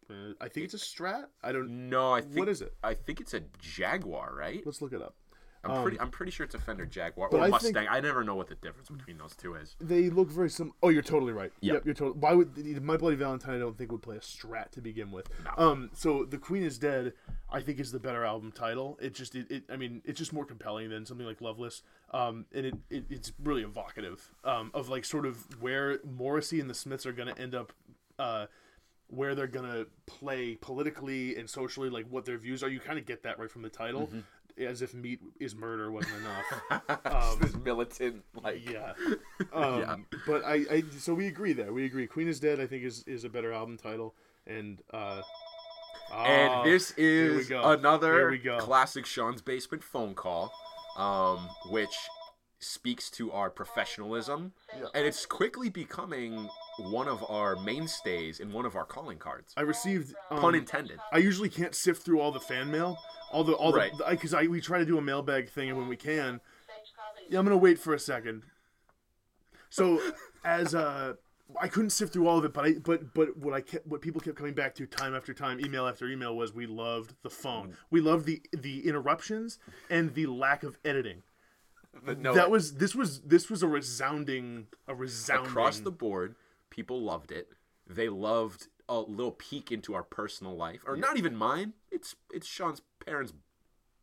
uh, I think it's a Strat. I don't. No, I think What is it? I think it's a Jaguar, right? Let's look it up. I'm pretty. I'm pretty sure it's a Fender Jaguar or I Mustang. I never know what the difference between those two is. They look very similar. Oh, you're totally right. Yeah. Yep, you're totally. Why would My Bloody Valentine? I don't think would play a Strat to begin with. No. Um. So the Queen is Dead. I think is the better album title. It just. It, it. I mean, it's just more compelling than something like Loveless. Um. And it. it it's really evocative. Um. Of like sort of where Morrissey and the Smiths are gonna end up. Uh. Where they're gonna play politically and socially, like what their views are. You kind of get that right from the title, Mm-hmm. As if meat is murder wasn't enough. Just this militant, like Yeah. Um, But I, I, so we agree there. We agree. Queen is Dead, I think, is, is a better album title. And, uh, ah, And this here we is another classic Sean's Basement phone call, um, which speaks to our professionalism. And it's quickly becoming one of our mainstays in one of our calling cards. I received. Um, Pun intended. I usually can't sift through all the fan mail. All the, all Right. the, because I, we try to do a mailbag thing, when we can, yeah, I'm gonna wait for a second. So, as uh, I couldn't sift through all of it, but I, but, but what I kept, what people kept coming back to time after time, email after email, was we loved the phone. We loved the the interruptions and the lack of editing. No, that was this was this was a resounding a resounding across the board, people loved it. They loved a little peek into our personal life, or not even mine. It's it's Sean's parents'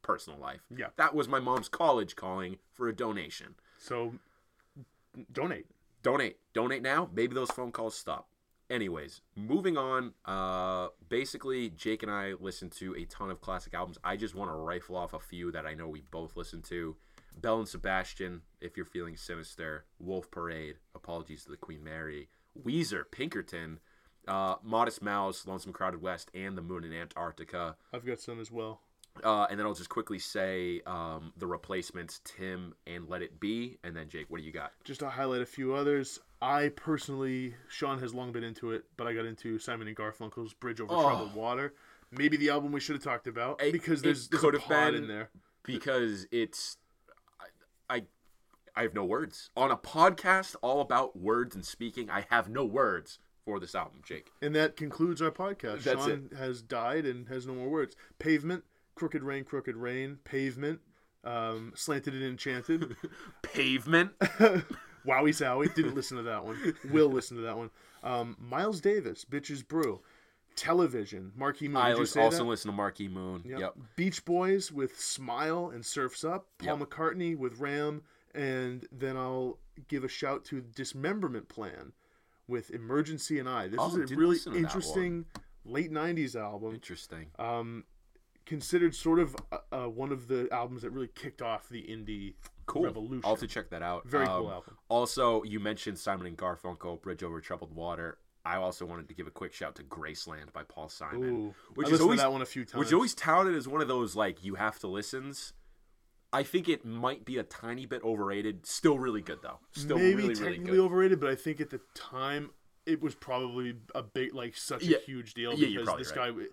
personal life. Yeah. that was my mom's college calling for a donation. so donate. donate donate now maybe those phone calls stop anyways moving on uh basically jake and i listen to a ton of classic albums i just want to rifle off a few that i know we both listen to belle and sebastian if you're feeling sinister wolf parade apologies to the queen mary weezer pinkerton uh modest mouse lonesome crowded west and the moon in antarctica I've got some as well. uh, and then I'll just quickly say um, the replacements, Tim and Let It Be, and then Jake. What do you got? Just to highlight a few others, I personally, Sean has long been into it, but I got into Simon and Garfunkel's Bridge Over Oh. Troubled Water. Maybe the album we should have talked about because it there's, there's a pod been- in there. because it's I, I have no words on a podcast all about words and speaking. I have no words for this album, Jake. And that concludes our podcast. That's Sean has died and has no more words. Pavement, Crooked Rain, Crooked Rain, Pavement, um, Slanted and Enchanted. Pavement. Wowie Zowie. Didn't listen to that one. Will listen to that one. Um, Miles Davis, Bitches Brew. Television, Marquee Moon. I say also that? listen to Marquee Moon. Yep. Beach Boys with Smile and Surfs Up. Paul Yep. McCartney with Ram. And then I'll give a shout to Dismemberment Plan with Emergency and I. This Oh, is a really listen to that interesting late 90s album. Interesting. Um, considered sort of uh, uh, one of the albums that really kicked off the indie Cool. revolution. I'll have to check that out. Very cool Um, album. Also, you mentioned Simon and Garfunkel, Bridge Over Troubled Water. I also wanted to give a quick shout to Graceland by Paul Simon, Ooh, which I is always that one a few times. which is always touted as one of those like you have to listens. I think it might be a tiny bit overrated. Still really good though. Still maybe really really technically good. overrated, but I think at the time it was probably a big like such Yeah. a huge deal Yeah, because this guy. I-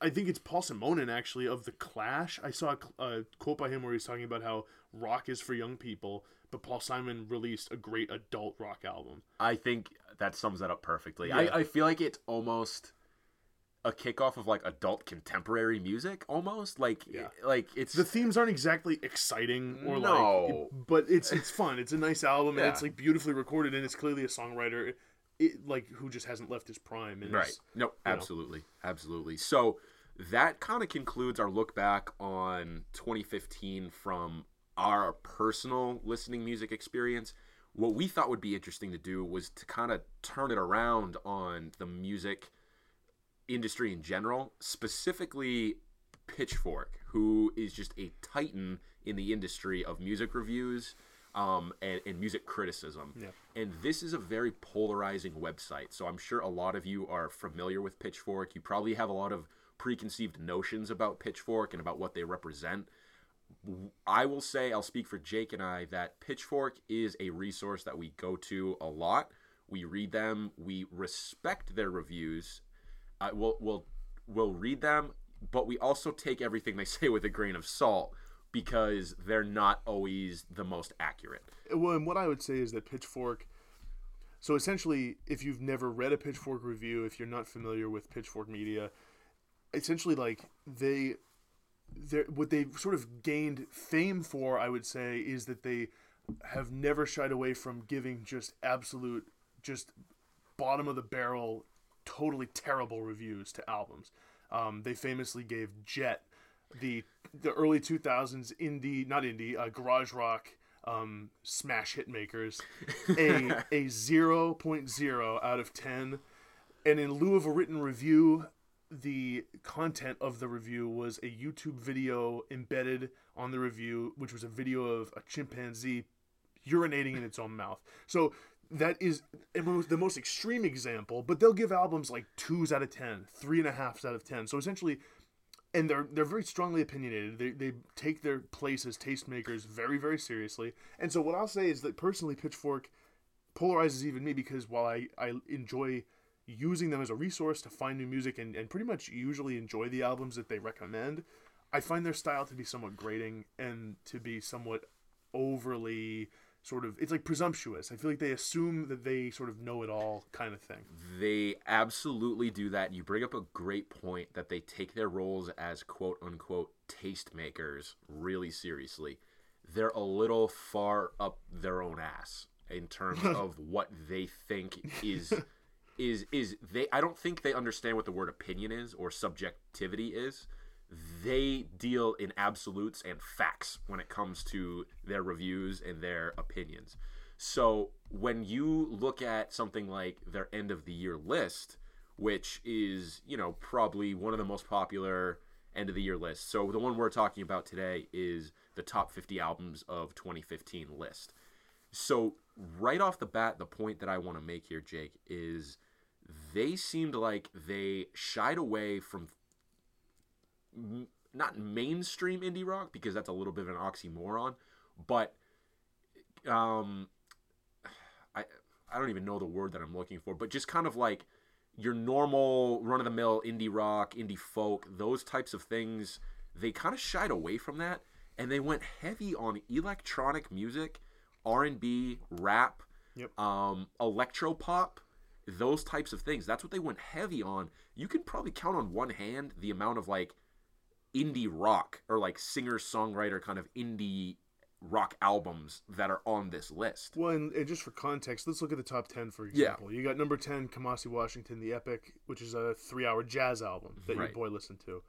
I think it's Paul Simonon actually of the Clash. I saw a a quote by him where he's talking about how rock is for young people, but Paul Simon released a great adult rock album. I think that sums that up perfectly. Yeah. I, I feel like it's almost a kickoff of like adult contemporary music, almost like Yeah. like it's The themes aren't exactly exciting or No. like, but it's it's fun. It's a nice album and it's like beautifully recorded and it's clearly a songwriter, it, like who just hasn't left his prime. And Right. is- No, absolutely. Absolutely. So that kind of concludes our look back on 2015 from our personal listening music experience. What we thought would be interesting to do was to kind of turn it around on the music industry in general, specifically Pitchfork, who is just a titan in the industry of music reviews um, and, and music criticism. Yeah. And this is a very polarizing website. So I'm sure a lot of you are familiar with Pitchfork. You probably have a lot of preconceived notions about Pitchfork and about what they represent. I will say, I'll speak for Jake and I, that Pitchfork is a resource that we go to a lot. We read them, we respect their reviews. Uh, we'll, we'll, we'll read them, but we also take everything they say with a grain of salt because they're not always the most accurate. Well, and what I would say is that Pitchfork. So essentially, if you've never read a Pitchfork review, if you're not familiar with Pitchfork media, essentially like they, they what they've sort of gained fame for, I would say, is that they have never shied away from giving just absolute, just bottom of the barrel, totally terrible reviews to albums. Um, they famously gave Jet the the early 2000s indie not indie uh, garage rock um, smash hit makers a a 0.0 out of 10 and in lieu of a written review the content of the review was a YouTube video embedded on the review which was a video of a chimpanzee urinating in its own mouth so that is the most extreme example but they'll give albums like twos out of ten three and a halfs out of ten so essentially and they're they're very strongly opinionated. They, they take their place as tastemakers very very seriously. And so what I'll say is that personally, Pitchfork polarizes even me because while I, I enjoy using them as a resource to find new music and, and pretty much usually enjoy the albums that they recommend, I find their style to be somewhat grating and to be somewhat overly sort of it's like presumptuous. I feel like they assume that they sort of know it all kind of thing. They absolutely do that. You bring up a great point that they take their roles as quote unquote tastemakers really seriously. They're a little far up their own ass in terms of what they think is is is they I don't think they understand what the word opinion is or subjectivity is they deal in absolutes and facts when it comes to their reviews and their opinions. So when you look at something like their end of the year list, which is, you know, probably one of the most popular end of the year lists. So the one we're talking about today is the top 50 albums of 2015 list. So right off the bat, the point that I want to make here, Jake, is they seemed like they shied away from not mainstream indie rock because that's a little bit of an oxymoron, but um, I I don't even know the word that I'm looking for, but just kind of like your normal run of the mill indie rock, indie folk, those types of things. They kind of shied away from that, and they went heavy on electronic music, R and B, rap, Yep. um, electro pop, those types of things. That's what they went heavy on. You can probably count on one hand the amount of like indie rock or like singer songwriter kind of indie rock albums that are on this list. Well, and, and just for context, let's look at the top 10, for example. You got number 10, Kamasi Washington, The Epic, which is a three hour jazz album that Right. your boy listened to.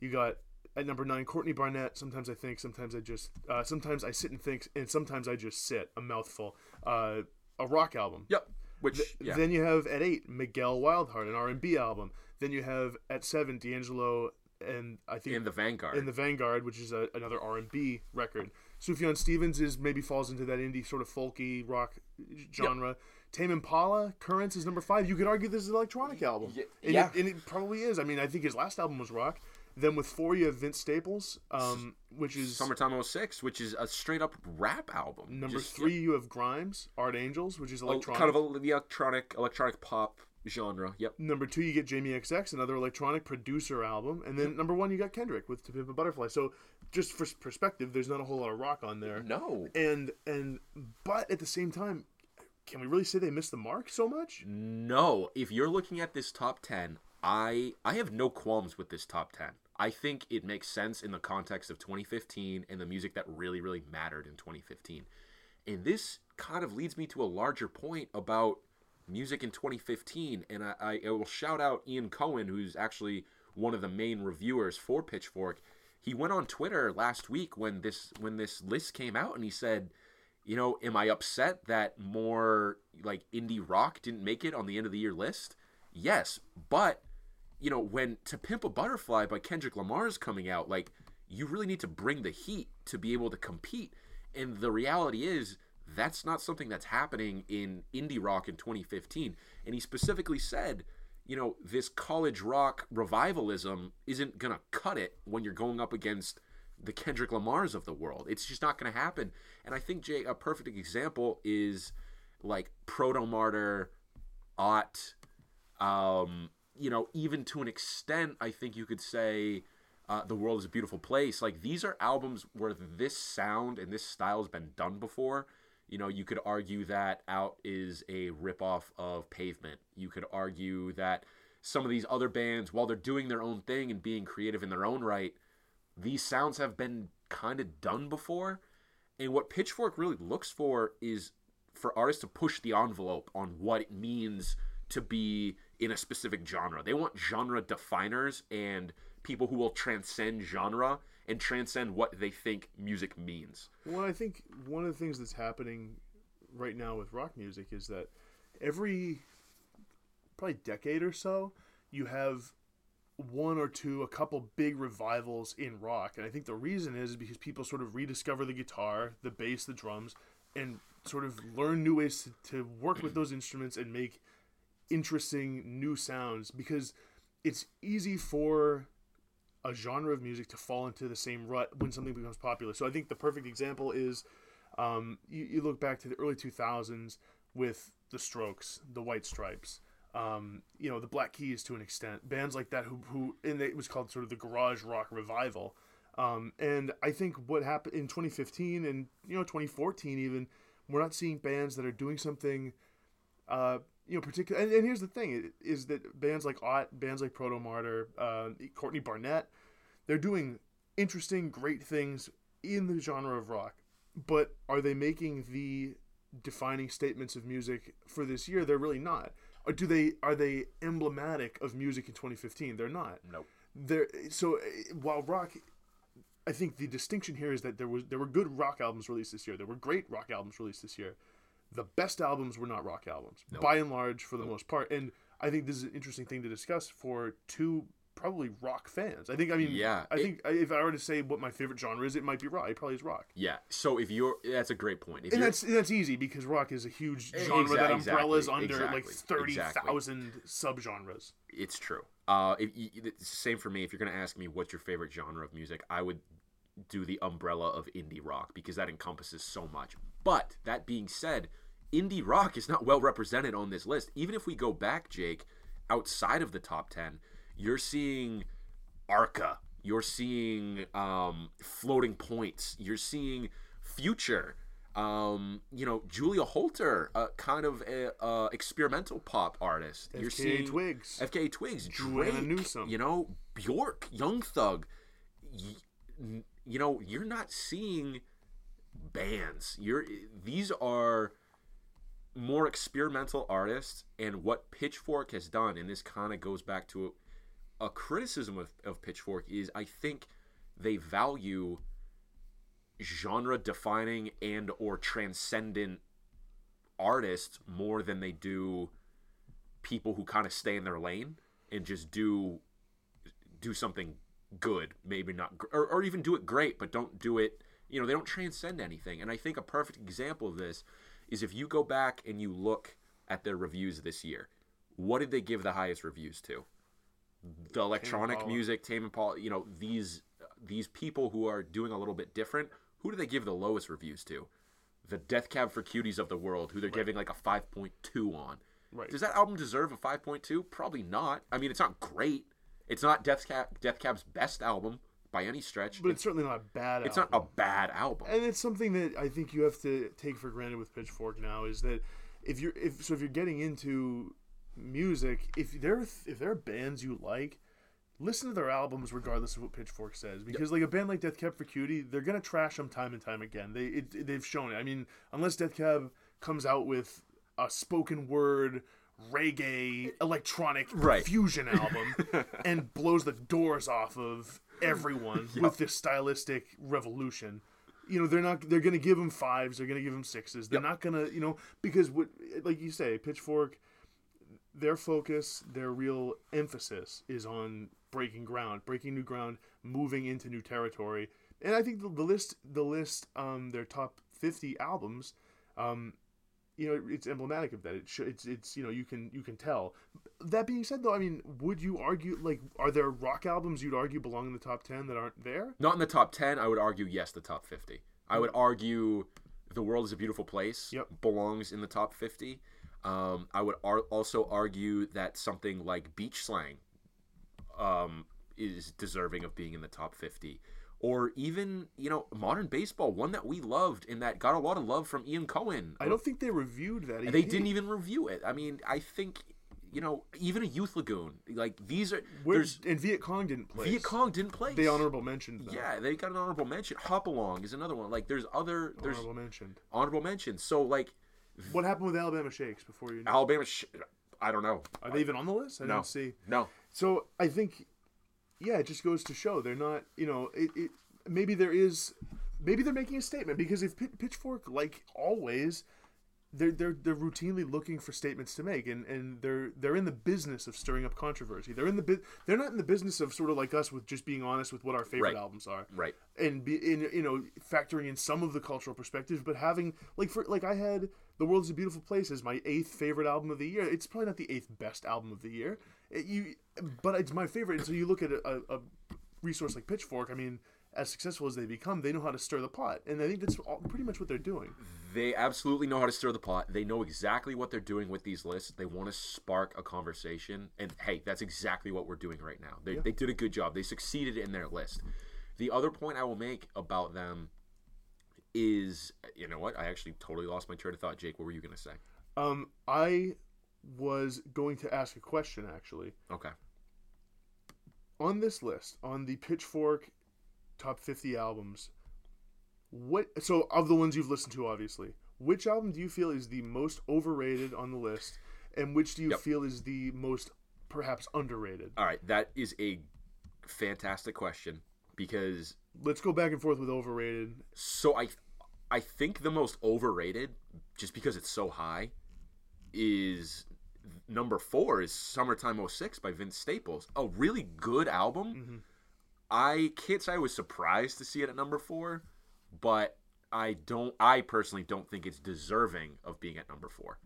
You got at number 9, Courtney Barnett, Sometimes I Think, Sometimes I Just, uh, Sometimes I Sit and Think, and Sometimes I Just Sit, a mouthful. Uh, a rock album. Yep. Which yeah. Then you have at 8, Miguel Wildheart, an R&B album. Then you have at 7, D'Angelo and I think in the Vanguard. in the Vanguard, which is a, another R and B record. Sufjan Stevens is maybe falls into that indie sort of folky rock genre. Tame Impala, Currents is number five. You could argue this is an electronic album. Y- and, yeah. it, and it probably is. I mean, I think his last album was rock. Then with four, you have Vince Staples, um, which is Summertime 06, which is a straight up rap album. number Just, three. You have Grimes, Art Angels, which is yeah, electronic. kind of a, the electronic electronic pop genre. Yep. Number two, you get Jamie XX, another electronic producer album, and then number one, you got Kendrick with "To Pimp a Butterfly." So, just for perspective, there's not a whole lot of rock on there. No. and and but at the same time can we really say they missed the mark so much No, if you're looking at this top 10, I I have no qualms with this top 10. I think it makes sense in the context of 2015 and the music that really really mattered in 2015. And this kind of leads me to a larger point about music in 2015 and I, I, will shout out Ian Cohen who's actually one of the main reviewers for Pitchfork. He went on Twitter last week when this when this list came out and he said You know, am I upset that more like indie rock didn't make it on the end of the year list? Yes, but you know, when To Pimp a Butterfly by Kendrick Lamar is coming out, like you really need to bring the heat to be able to compete. And the reality is that's not something that's happening in indie rock in 2015. And he specifically said, you know, this college rock revivalism isn't going to cut it when you're going up against the Kendrick Lamars of the world. It's just not going to happen. And I think Jay, a perfect example is like Protomartyr, Ought, um, you know, even to an extent, I think you could say uh, The World is a Beautiful Place. Like, these are albums where this sound and this style has been done before. You know, you could argue that Ought is a ripoff of Pavement. You could argue that some of these other bands, while they're doing their own thing and being creative in their own right, these sounds have been kind of done before. And what Pitchfork really looks for is for artists to push the envelope on what it means to be in a specific genre. They want genre definers and people who will transcend genre and transcend what they think music means. Well, I think one of the things that's happening right now with rock music is that every probably decade or so, you have one or two, a couple big revivals in rock. And I think the reason is because people sort of rediscover the guitar, the bass, the drums, and sort of learn new ways to, to work with those instruments and make interesting new sounds because it's easy for a genre of music to fall into the same rut when something becomes popular. So I think the perfect example is um, you, you, look back to the early 2000s with the Strokes, the White Stripes, um, you know, the Black Keys to an extent, bands like that who, who and it was called sort of the garage rock revival. Um, and I think what happened in 2015 and you know 2014 even, we're not seeing bands that are doing something uh, you know, particular. And, and, here's the thing: is that bands like Ought, bands like Protomartyr, uh, Courtney Barnett, they're doing interesting, great things in the genre of rock. But are they making the defining statements of music for this year? They're really not. Or do they? Are they emblematic of music in 2015? They're not. Nope. They're so while rock. I think the distinction here is that there was there were good rock albums released this year. There were great rock albums released this year the best albums were not rock albums nope. by and large for the nope. most part and i think this is an interesting thing to discuss for two probably rock fans i think i mean yeah i it, think if i were to say what my favorite genre is it might be rock it probably is rock yeah so if you're that's a great point if and that's that's easy because rock is a huge genre that umbrellas exactly, under exactly, like 30,000 exactly. subgenres it's true uh if you, it's the same for me if you're going to ask me what's your favorite genre of music i would do the umbrella of indie rock because that encompasses so much. But that being said, indie rock is not well represented on this list. Even if we go back, Jake, outside of the top 10, you're seeing Arca, you're seeing um, Floating Points, you're seeing Future. Um, you know, Julia Holter, uh, kind of a uh, experimental pop artist. FKA You're seeing Twigs, FKA Twigs, Drake, Newsom. you know, Bjork, Young Thug you know, you're not seeing bands. You're these are more experimental artists and what Pitchfork has done and this kind of goes back to a, a criticism of, of Pitchfork is I think they value genre defining and or transcendent artists more than they do people who kind of stay in their lane and just do do something good, maybe not, or, or even do it great, but don't do it. You know, they don't transcend anything. And I think a perfect example of this is if you go back and you look at their reviews this year. What did they give the highest reviews to? The electronic music, Tame Impala. You know these these people who are doing a little bit different. Who do they give the lowest reviews to? The Death Cab for Cuties of the world, who they're right. giving like a five point two on. Right. Does that album deserve a five point two? Probably not. I mean, it's not great, it's not Death Cab Death Cab's best album by any stretch, but it's, it's certainly not a bad. It's album. not a bad album, and it's something that I think you have to take for granted with Pitchfork now is that if you're if so if you're getting into music, if there if there are bands you like, listen to their albums regardless of what Pitchfork says. Because yep. like a band like Death Cab for Cutie, they're gonna trash them time and time again. They it, they've shown it. I mean, unless Death Cab comes out with a spoken word reggae electronic right. fusion album and blows the doors off of everyone yep. with this stylistic revolution you know they're not they're gonna give him fives they're gonna give him sixes they're Yep. not gonna you know because what like you say pitchfork their focus their real emphasis is on breaking ground breaking new ground moving into new territory and i think the, the list the list um their top 50 albums um you know it's emblematic of that it sh- it's it's you know you can you can tell that being said though i mean would you argue like are there rock albums you'd argue belong in the top 10 that aren't there Not in the top 10. I would argue, yes, the top 50. I would argue The World is a Beautiful Place Yep. belongs in the top 50. Um, I would ar- also argue that something like Beach Slang um, is deserving of being in the top 50. Or even, you know, modern baseball, one that we loved and that got a lot of love from Ian Cohen. i don't think they reviewed that They didn't even review it. I mean, I think, you know, even a Youth Lagoon, like these are. Where, there's and Viet Cong didn't play. Viet Cong didn't play. They honorable mentioned. Them. Yeah, they got an honorable mention. Hop along is another one. Like there's other there's honorable mentioned. honorable mentions. So like What happened with Alabama Shakes before you? Alabama, sh- I don't know. Are they even on the list? I No. didn't see. No, So I think, yeah, it just goes to show they're not. You know, it. it maybe there is, maybe they're making a statement because if Pitchfork, like always, they're they're they're routinely looking for statements to make, and and they're they're in the business of stirring up controversy. They're in the bu- they're not in the business of sort of like us with just being honest with what our favorite Right. albums are. right. and be in you know factoring in some of the cultural perspectives but having like for like i had the world is a beautiful place as my eighth favorite album of the year it's probably not the eighth best album of the year It- you but it's my favorite and so you look at a, a, resource like pitchfork i mean as successful as they become they know how to stir the pot and i think that's all, pretty much what they're doing They absolutely know how to stir the pot. They know exactly what they're doing with these lists. They want to spark a conversation, and hey, that's exactly what we're doing right now. They, they did a good job. They succeeded in their list. The other point I will make about them is, you know what? I actually totally lost my train of thought. Jake, what were you gonna say? um i was going to ask a question actually Okay. on this list on the pitchfork top 50 albums what so of the ones you've listened to obviously which album do you feel is the most overrated on the list and which do you Yep. feel is the most perhaps underrated All right, that is a fantastic question because let's go back and forth with overrated so I I think the most overrated just because it's so high is number 4 is Summertime 06 by Vince Staples. A really good album. Mhm. I can't say I was surprised to see it at number 4, but I don't I personally don't think it's deserving of being at number 4.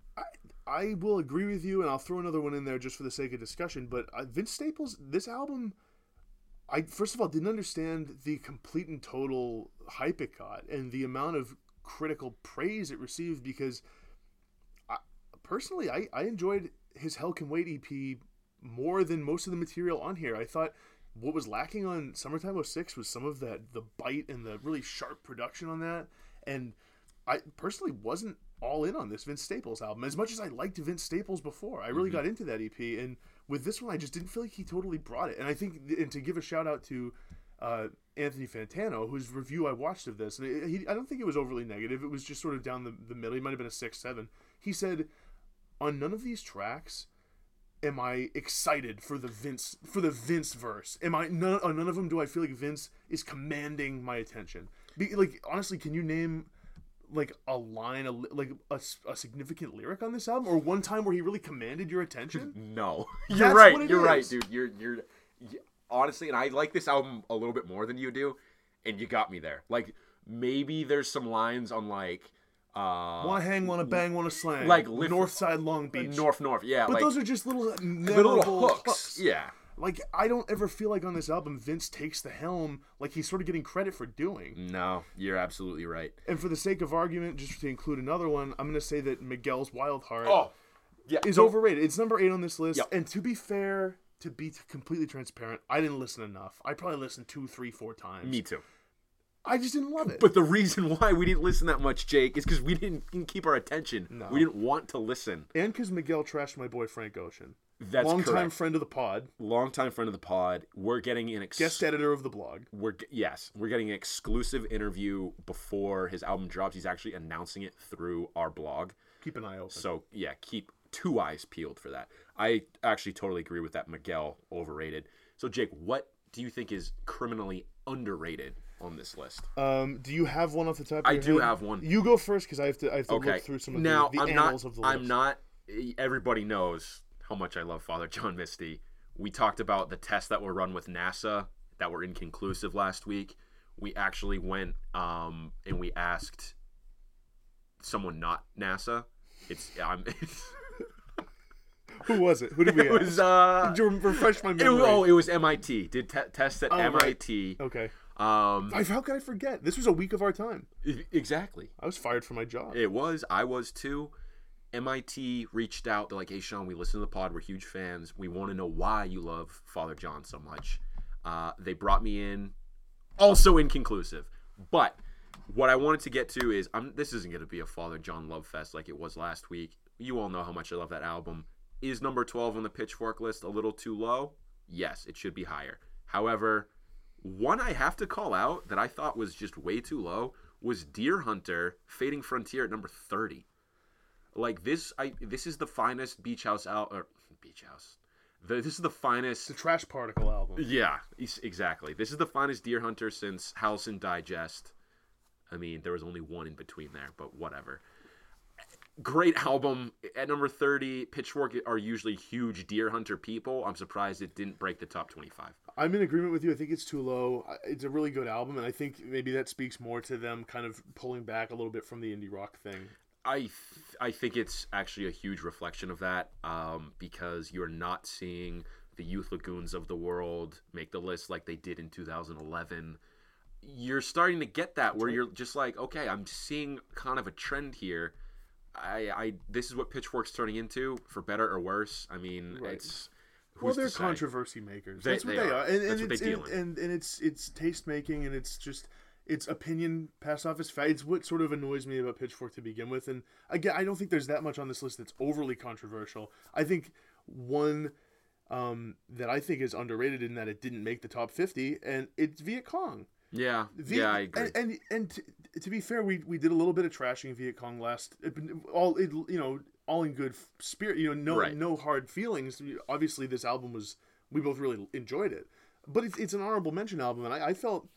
I will agree with you, and I'll throw another one in there just for the sake of discussion. But uh, Vince Staples, this album, I first of all didn't understand the complete and total hype it got and the amount of critical praise it received because, I, personally, I, I enjoyed his Hell Can Wait EP more than most of the material on here. I thought what was lacking on Summertime 06 was some of that the bite and the really sharp production on that, and I personally wasn't all in on this Vince Staples album as much as I liked Vince Staples before. I really got into that EP, and with this one, I just didn't feel like he totally brought it. And I think, and to give a shout out to uh, Anthony Fantano, whose review I watched of this, and it, he, I don't think it was overly negative. It was just sort of down the, the middle. He might have been a six, seven. He said, on none of these tracks am I excited for the Vince for the Vince verse. Am I none on none of them do I feel like Vince is commanding my attention? Be, like honestly, can you name like a line, a, li- like a, a significant lyric on this album, or one time where he really commanded your attention? No, you're That's right. You're right, dude. You're you're honestly, and I like this album a little bit more than you do, and you got me there. Like maybe there's some lines on like uh wanna hang, wanna bang, wanna slang. Like lift- North Side Long Beach. North North, yeah, but like those are just little little hooks. Yeah, Like I don't ever feel like on this album Vince takes the helm like he's sort of getting credit for doing. no, you're absolutely right. And for the sake of argument, just to include another one, I'm gonna say that Miguel's Wild Heart Oh, yeah, is overrated. It's number eight on this list. Yep. And to be fair, to be completely transparent, I didn't listen enough. I probably listened two, three, four times. Me too. I just didn't love it. But the reason why we didn't listen that much, Jake, is because we didn't, keep our attention. No. We didn't want to listen. and because Miguel trashed my boy Frank Ocean, That's longtime correct. friend of the pod, Longtime friend of the pod. We're getting an ex- guest editor of the blog. we're yes, we're getting an exclusive interview before his album drops. He's actually announcing it through our blog. Keep an eye open. So yeah, keep two eyes peeled for that. I actually totally agree with that. Miguel overrated. So Jake, what do you think is criminally underrated on this list. Um, do you have one off the top? Of I do head? have one. You go first because I have to. I have to Okay. look through some of now the, the I'm annals not. of the list. I'm not. Everybody knows how much I love Father John Misty. We talked about the tests that were run with NASA that were inconclusive last week. We actually went um, and we asked someone not NASA. It's I'm. Who was it? Who did we it ask? was uh. Did you refresh my It, memory? oh, it was MIT. Did te- tests at Oh, right. MIT. okay. Um, I, how could I forget? This was a week of our time. exactly. I was fired from my job. It was. I was too. MIT reached out. They're like, "Hey, Sean, we listen to the pod. We're huge fans. We want to know why you love Father John so much." Uh, they brought me in, also inconclusive. But what I wanted to get to is, I'm. This isn't going to be a Father John love fest like it was last week. You all know how much I love that album. Is number 12 on the Pitchfork list a little too low? Yes, it should be higher. However, one I have to call out that I thought was just way too low was Deer Hunter Fading Frontier at number 30. Like this I this is the finest beach house out or beach house. The, this is the finest It's a trash particle album. yeah, exactly. This is the finest Deer Hunter since Halcyon Digest. I mean, there was only one in between there, but whatever. Great album. At number 30, Pitchfork are usually huge Deer Hunter people. I'm surprised it didn't break the top 25. I'm in agreement with you. I think it's too low. It's a really good album, and I think maybe that speaks more to them kind of pulling back a little bit from the indie rock thing. I th- I think it's actually a huge reflection of that um, because you're not seeing the Youth Lagoons of the world make the list like they did in 2011. You're starting to get that where you're just like, okay, I'm seeing kind of a trend here. I, I this is what Pitchfork's turning into, for better or worse. I mean, Right. it's well, they're controversy makers. They- That's what they they, are. are, and, and That's what it's and, and and it's it's taste making, and it's just it's opinion passed off as fact. It's what sort of annoys me about Pitchfork to begin with. And again, I don't think there's that much on this list that's overly controversial. I think one um, that I think is underrated in that it didn't make the top fifty, and it's Viet Cong. Yeah, Viet, yeah, I agree. And and, and to, to be fair, we, we did a little bit of trashing Viet Cong last, all it, you know, all in good spirit. You know, no Right. no hard feelings. Obviously, this album was we both really enjoyed it, but it's, it's an honorable mention album, and I, I felt.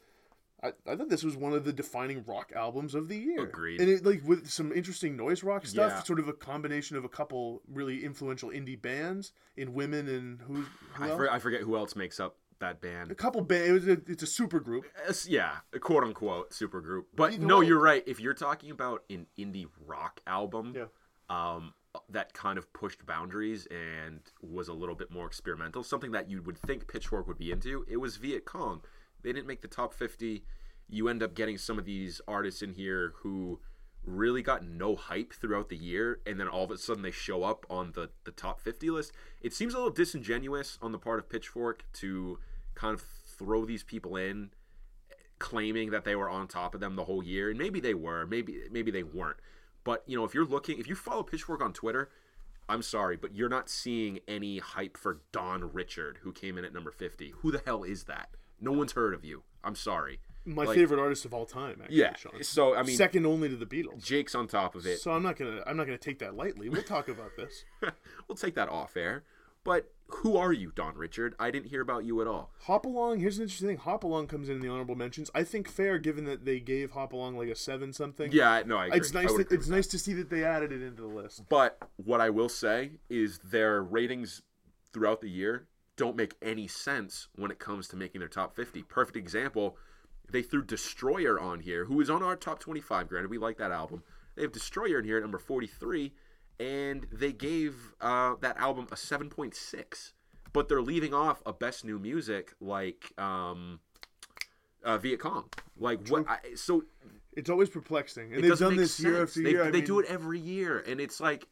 I, I thought this was one of the defining rock albums of the year. Agreed. And it like with some interesting noise rock stuff, Yeah. sort of a combination of a couple really influential indie bands in women and who, who I, for, I forget who else makes up that band. a couple band. It was a, it's a super group. It's- yeah, a quote unquote super group. But Either no, way. you're right. If you're talking about an indie rock album, Yeah. um, that kind of pushed boundaries and was a little bit more experimental, something that you would think Pitchfork would be into, it was Viet Cong. They didn't make the top 50. You end up getting some of these artists in here who really got no hype throughout the year and then all of a sudden they show up on the, the top 50 list. It seems a little disingenuous on the part of Pitchfork to kind of throw these people in claiming that they were on top of them the whole year and maybe they were maybe maybe they weren't but you know if you're looking if you follow pitchfork on twitter i'm sorry but you're not seeing any hype for dawn richard who came in at number 50 who the hell is that no one's heard of you i'm sorry My Like- favorite artist of all time, actually, yeah Sean. so i mean Second only to the Beatles. jake's on top of it So I'm not gonna I'm not gonna take that lightly. We'll talk about this. we'll take that off air but who are you dawn richard i didn't hear about you at all Hop Along. Here's an interesting thing. Hop Along comes in, in the honorable mentions. I think fair, given that they gave Hop Along like a seven something. yeah no i agree. it's nice. That, it's nice to see that they added it into the list. But what I will say is their ratings throughout the year don't make any sense when it comes to making their top 50. Perfect example, they threw Destroyer on here, who is on our top 25. Granted, we like that album. They have Destroyer in here at number 43, and they gave uh, that album a 7.6. But they're leaving off a best new music like um, uh, Viet Cong. Like what? I, so It's always perplexing, and they've done this year sense. after they, year. They mean, do it every year, and it's like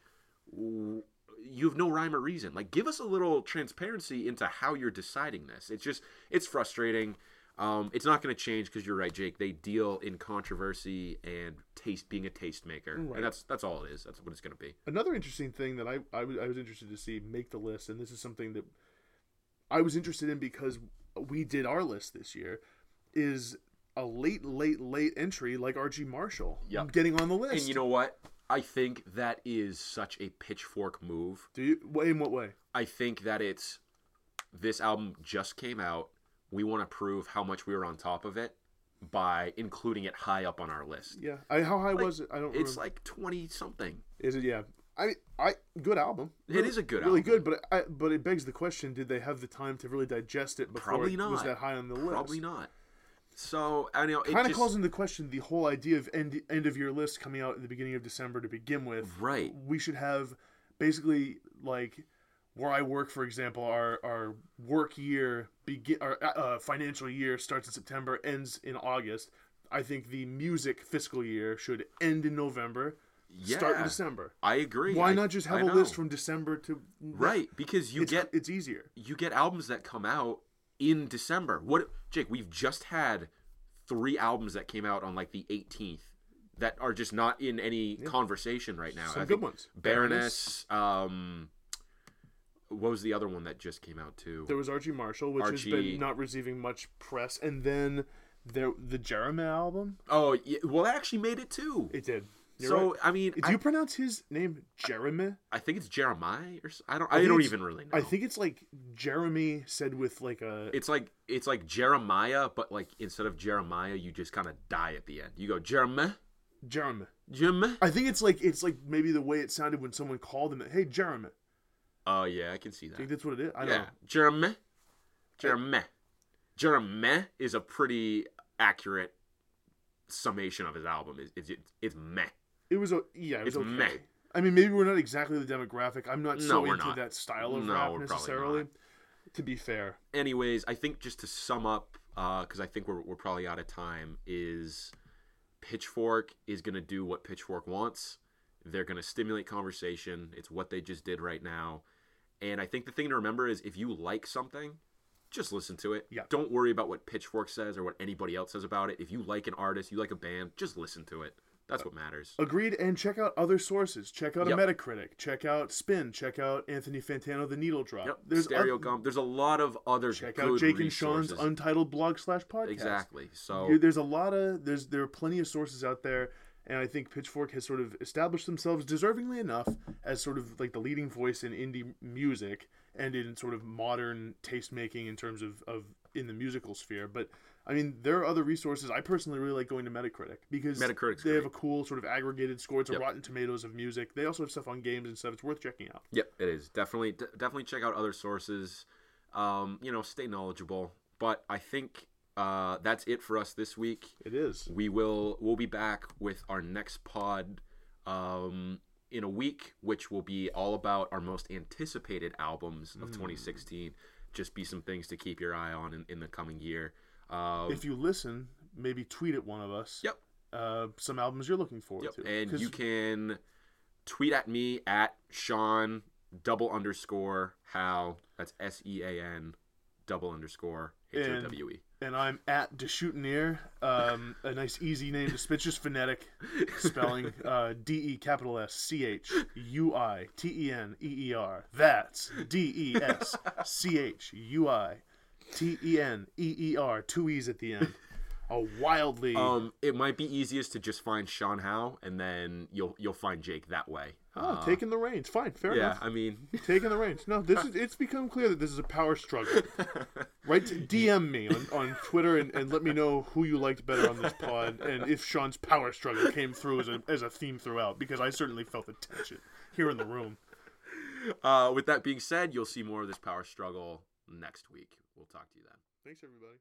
you have no rhyme or reason. Like, give us a little transparency into how you're deciding this. It's just it's frustrating. Um, it's not going to change because you're right, Jake. They deal in controversy and taste being a tastemaker, Right. and that's that's all it is. That's what it's going to be. Another interesting thing that I, I, was, interested to see make the list, and this is something that I was interested in because we did our list this year, is a late, late, late entry like Archie Marshall Yep. getting on the list. And you know what? I think that is such a pitchfork move. do you? In what way? I think that it's this album just came out. We want to prove how much we were on top of it. by including it high up on our list. Yeah. I, how high Like, was it? I don't. Know. It's remember. like twenty something. Is it? Yeah. I. I. Good album. It is a good really album. good. But I. But it begs the question: Did they have the time to really digest it before Probably it was that high on the list? Probably not. So I know it Kind of calls into question the whole idea of end end of year list coming out at the beginning of December to begin with. right. we should have basically like where I work, for example, our our work year begin our uh, financial year starts in September, ends in August. I think the music fiscal year should end in November, Yeah, start in December. I agree. Why I- not just have I a know. list from December to right? Because you it's, get it's easier. you get albums that come out in December. What Jake? We've just had three albums that came out on like the 18th that are just not in any conversation right now. Some I good ones. Baroness. Um, what was the other one that just came out too? There was Archie Marshall, which has been not receiving much press, and then there the Jeremy album. Oh, yeah, well, that actually made it too. It did. You're so right. I mean, do I, you pronounce his name Jeremy? I think it's Jeremiah or I don't. I I, don't even really know. I think it's like Jeremy said with like a it's like it's like Jeremiah, but like instead of Jeremiah, you just kind of die at the end. You go Jeremiah, Jeremy. Jeremiah. I think it's like it's like maybe the way it sounded when someone called him. Hey, Jeremy. Oh yeah, I can see I think that. that's what it is. I don't Yeah, know. Jeremiah, Jeremiah is a pretty accurate summation of his album. It's it's, it's, it's meh. It was a yeah. It was It's okay. meh. I mean, maybe we're not exactly the demographic. I'm not No, so into not. that style of No, rap necessarily. To be fair, anyways, I think just to sum up, uh, because I think we're, we're probably out of time, is Pitchfork is going to do what Pitchfork wants. They're going to stimulate conversation. It's what they just did right now. And I think the thing to remember is if you like something, just listen to it. Yeah. Don't worry about what Pitchfork says or what anybody else says about it. If you like an artist, you like a band, just listen to it. That's what matters. agreed. And check out other sources. Check out Yep. a Metacritic. Check out Spin. Check out Anthony Fantano, The Needle Drop. Yep. There's Stereo oth- Gum. There's a lot of other Check out Jake and Sean's. Untitled blog slash podcast. Exactly. So there's a lot of there's there are plenty of sources out there and i think pitchfork has sort of established themselves deservingly enough as sort of like the leading voice in indie music and in sort of modern taste making in terms of, of in the musical sphere. But i mean there are other resources. I personally really like going to metacritic because Metacritic's they have a cool sort of aggregated score. It's a Yep. rotten tomatoes of music. They also have stuff on games and stuff. It's worth checking out. Yep, it is. Definitely d- definitely check out other sources. Um, you know, stay knowledgeable. But I think uh, that's it for us this week. it is We will we'll be back with our next pod um, in a week, which will be all about our most anticipated albums of 2016. Just be some things to keep your eye on in, in the coming year. Um, if you listen maybe tweet at one of us Yep. uh, some albums you're looking forward Yep. to And you can tweet at me at Sean double underscore Howe. That's S E A N double underscore H O W E. and I'm at Deschuiteneer. Um, a nice, easy name. It's just phonetic spelling. Uh, D E capital S C H U I T E N E E R. That's D E S C H U I T E N E E R. Two E's at the end. A wildly. Um, it might be easiest to just find Sean Howe, and then you'll you'll find Jake that way. oh, Uh, taking the reins. Fine, fair yeah, enough. I mean, Taking the reins. No, this is. It's become clear that this is a power struggle. Right? DM me on, on Twitter and, and let me know who you liked better on this pod and if Sean's power struggle came through as a, as a theme throughout because I certainly felt the tension here in the room. uh, with that being said, you'll see more of this power struggle next week. We'll talk to you then. Thanks, everybody.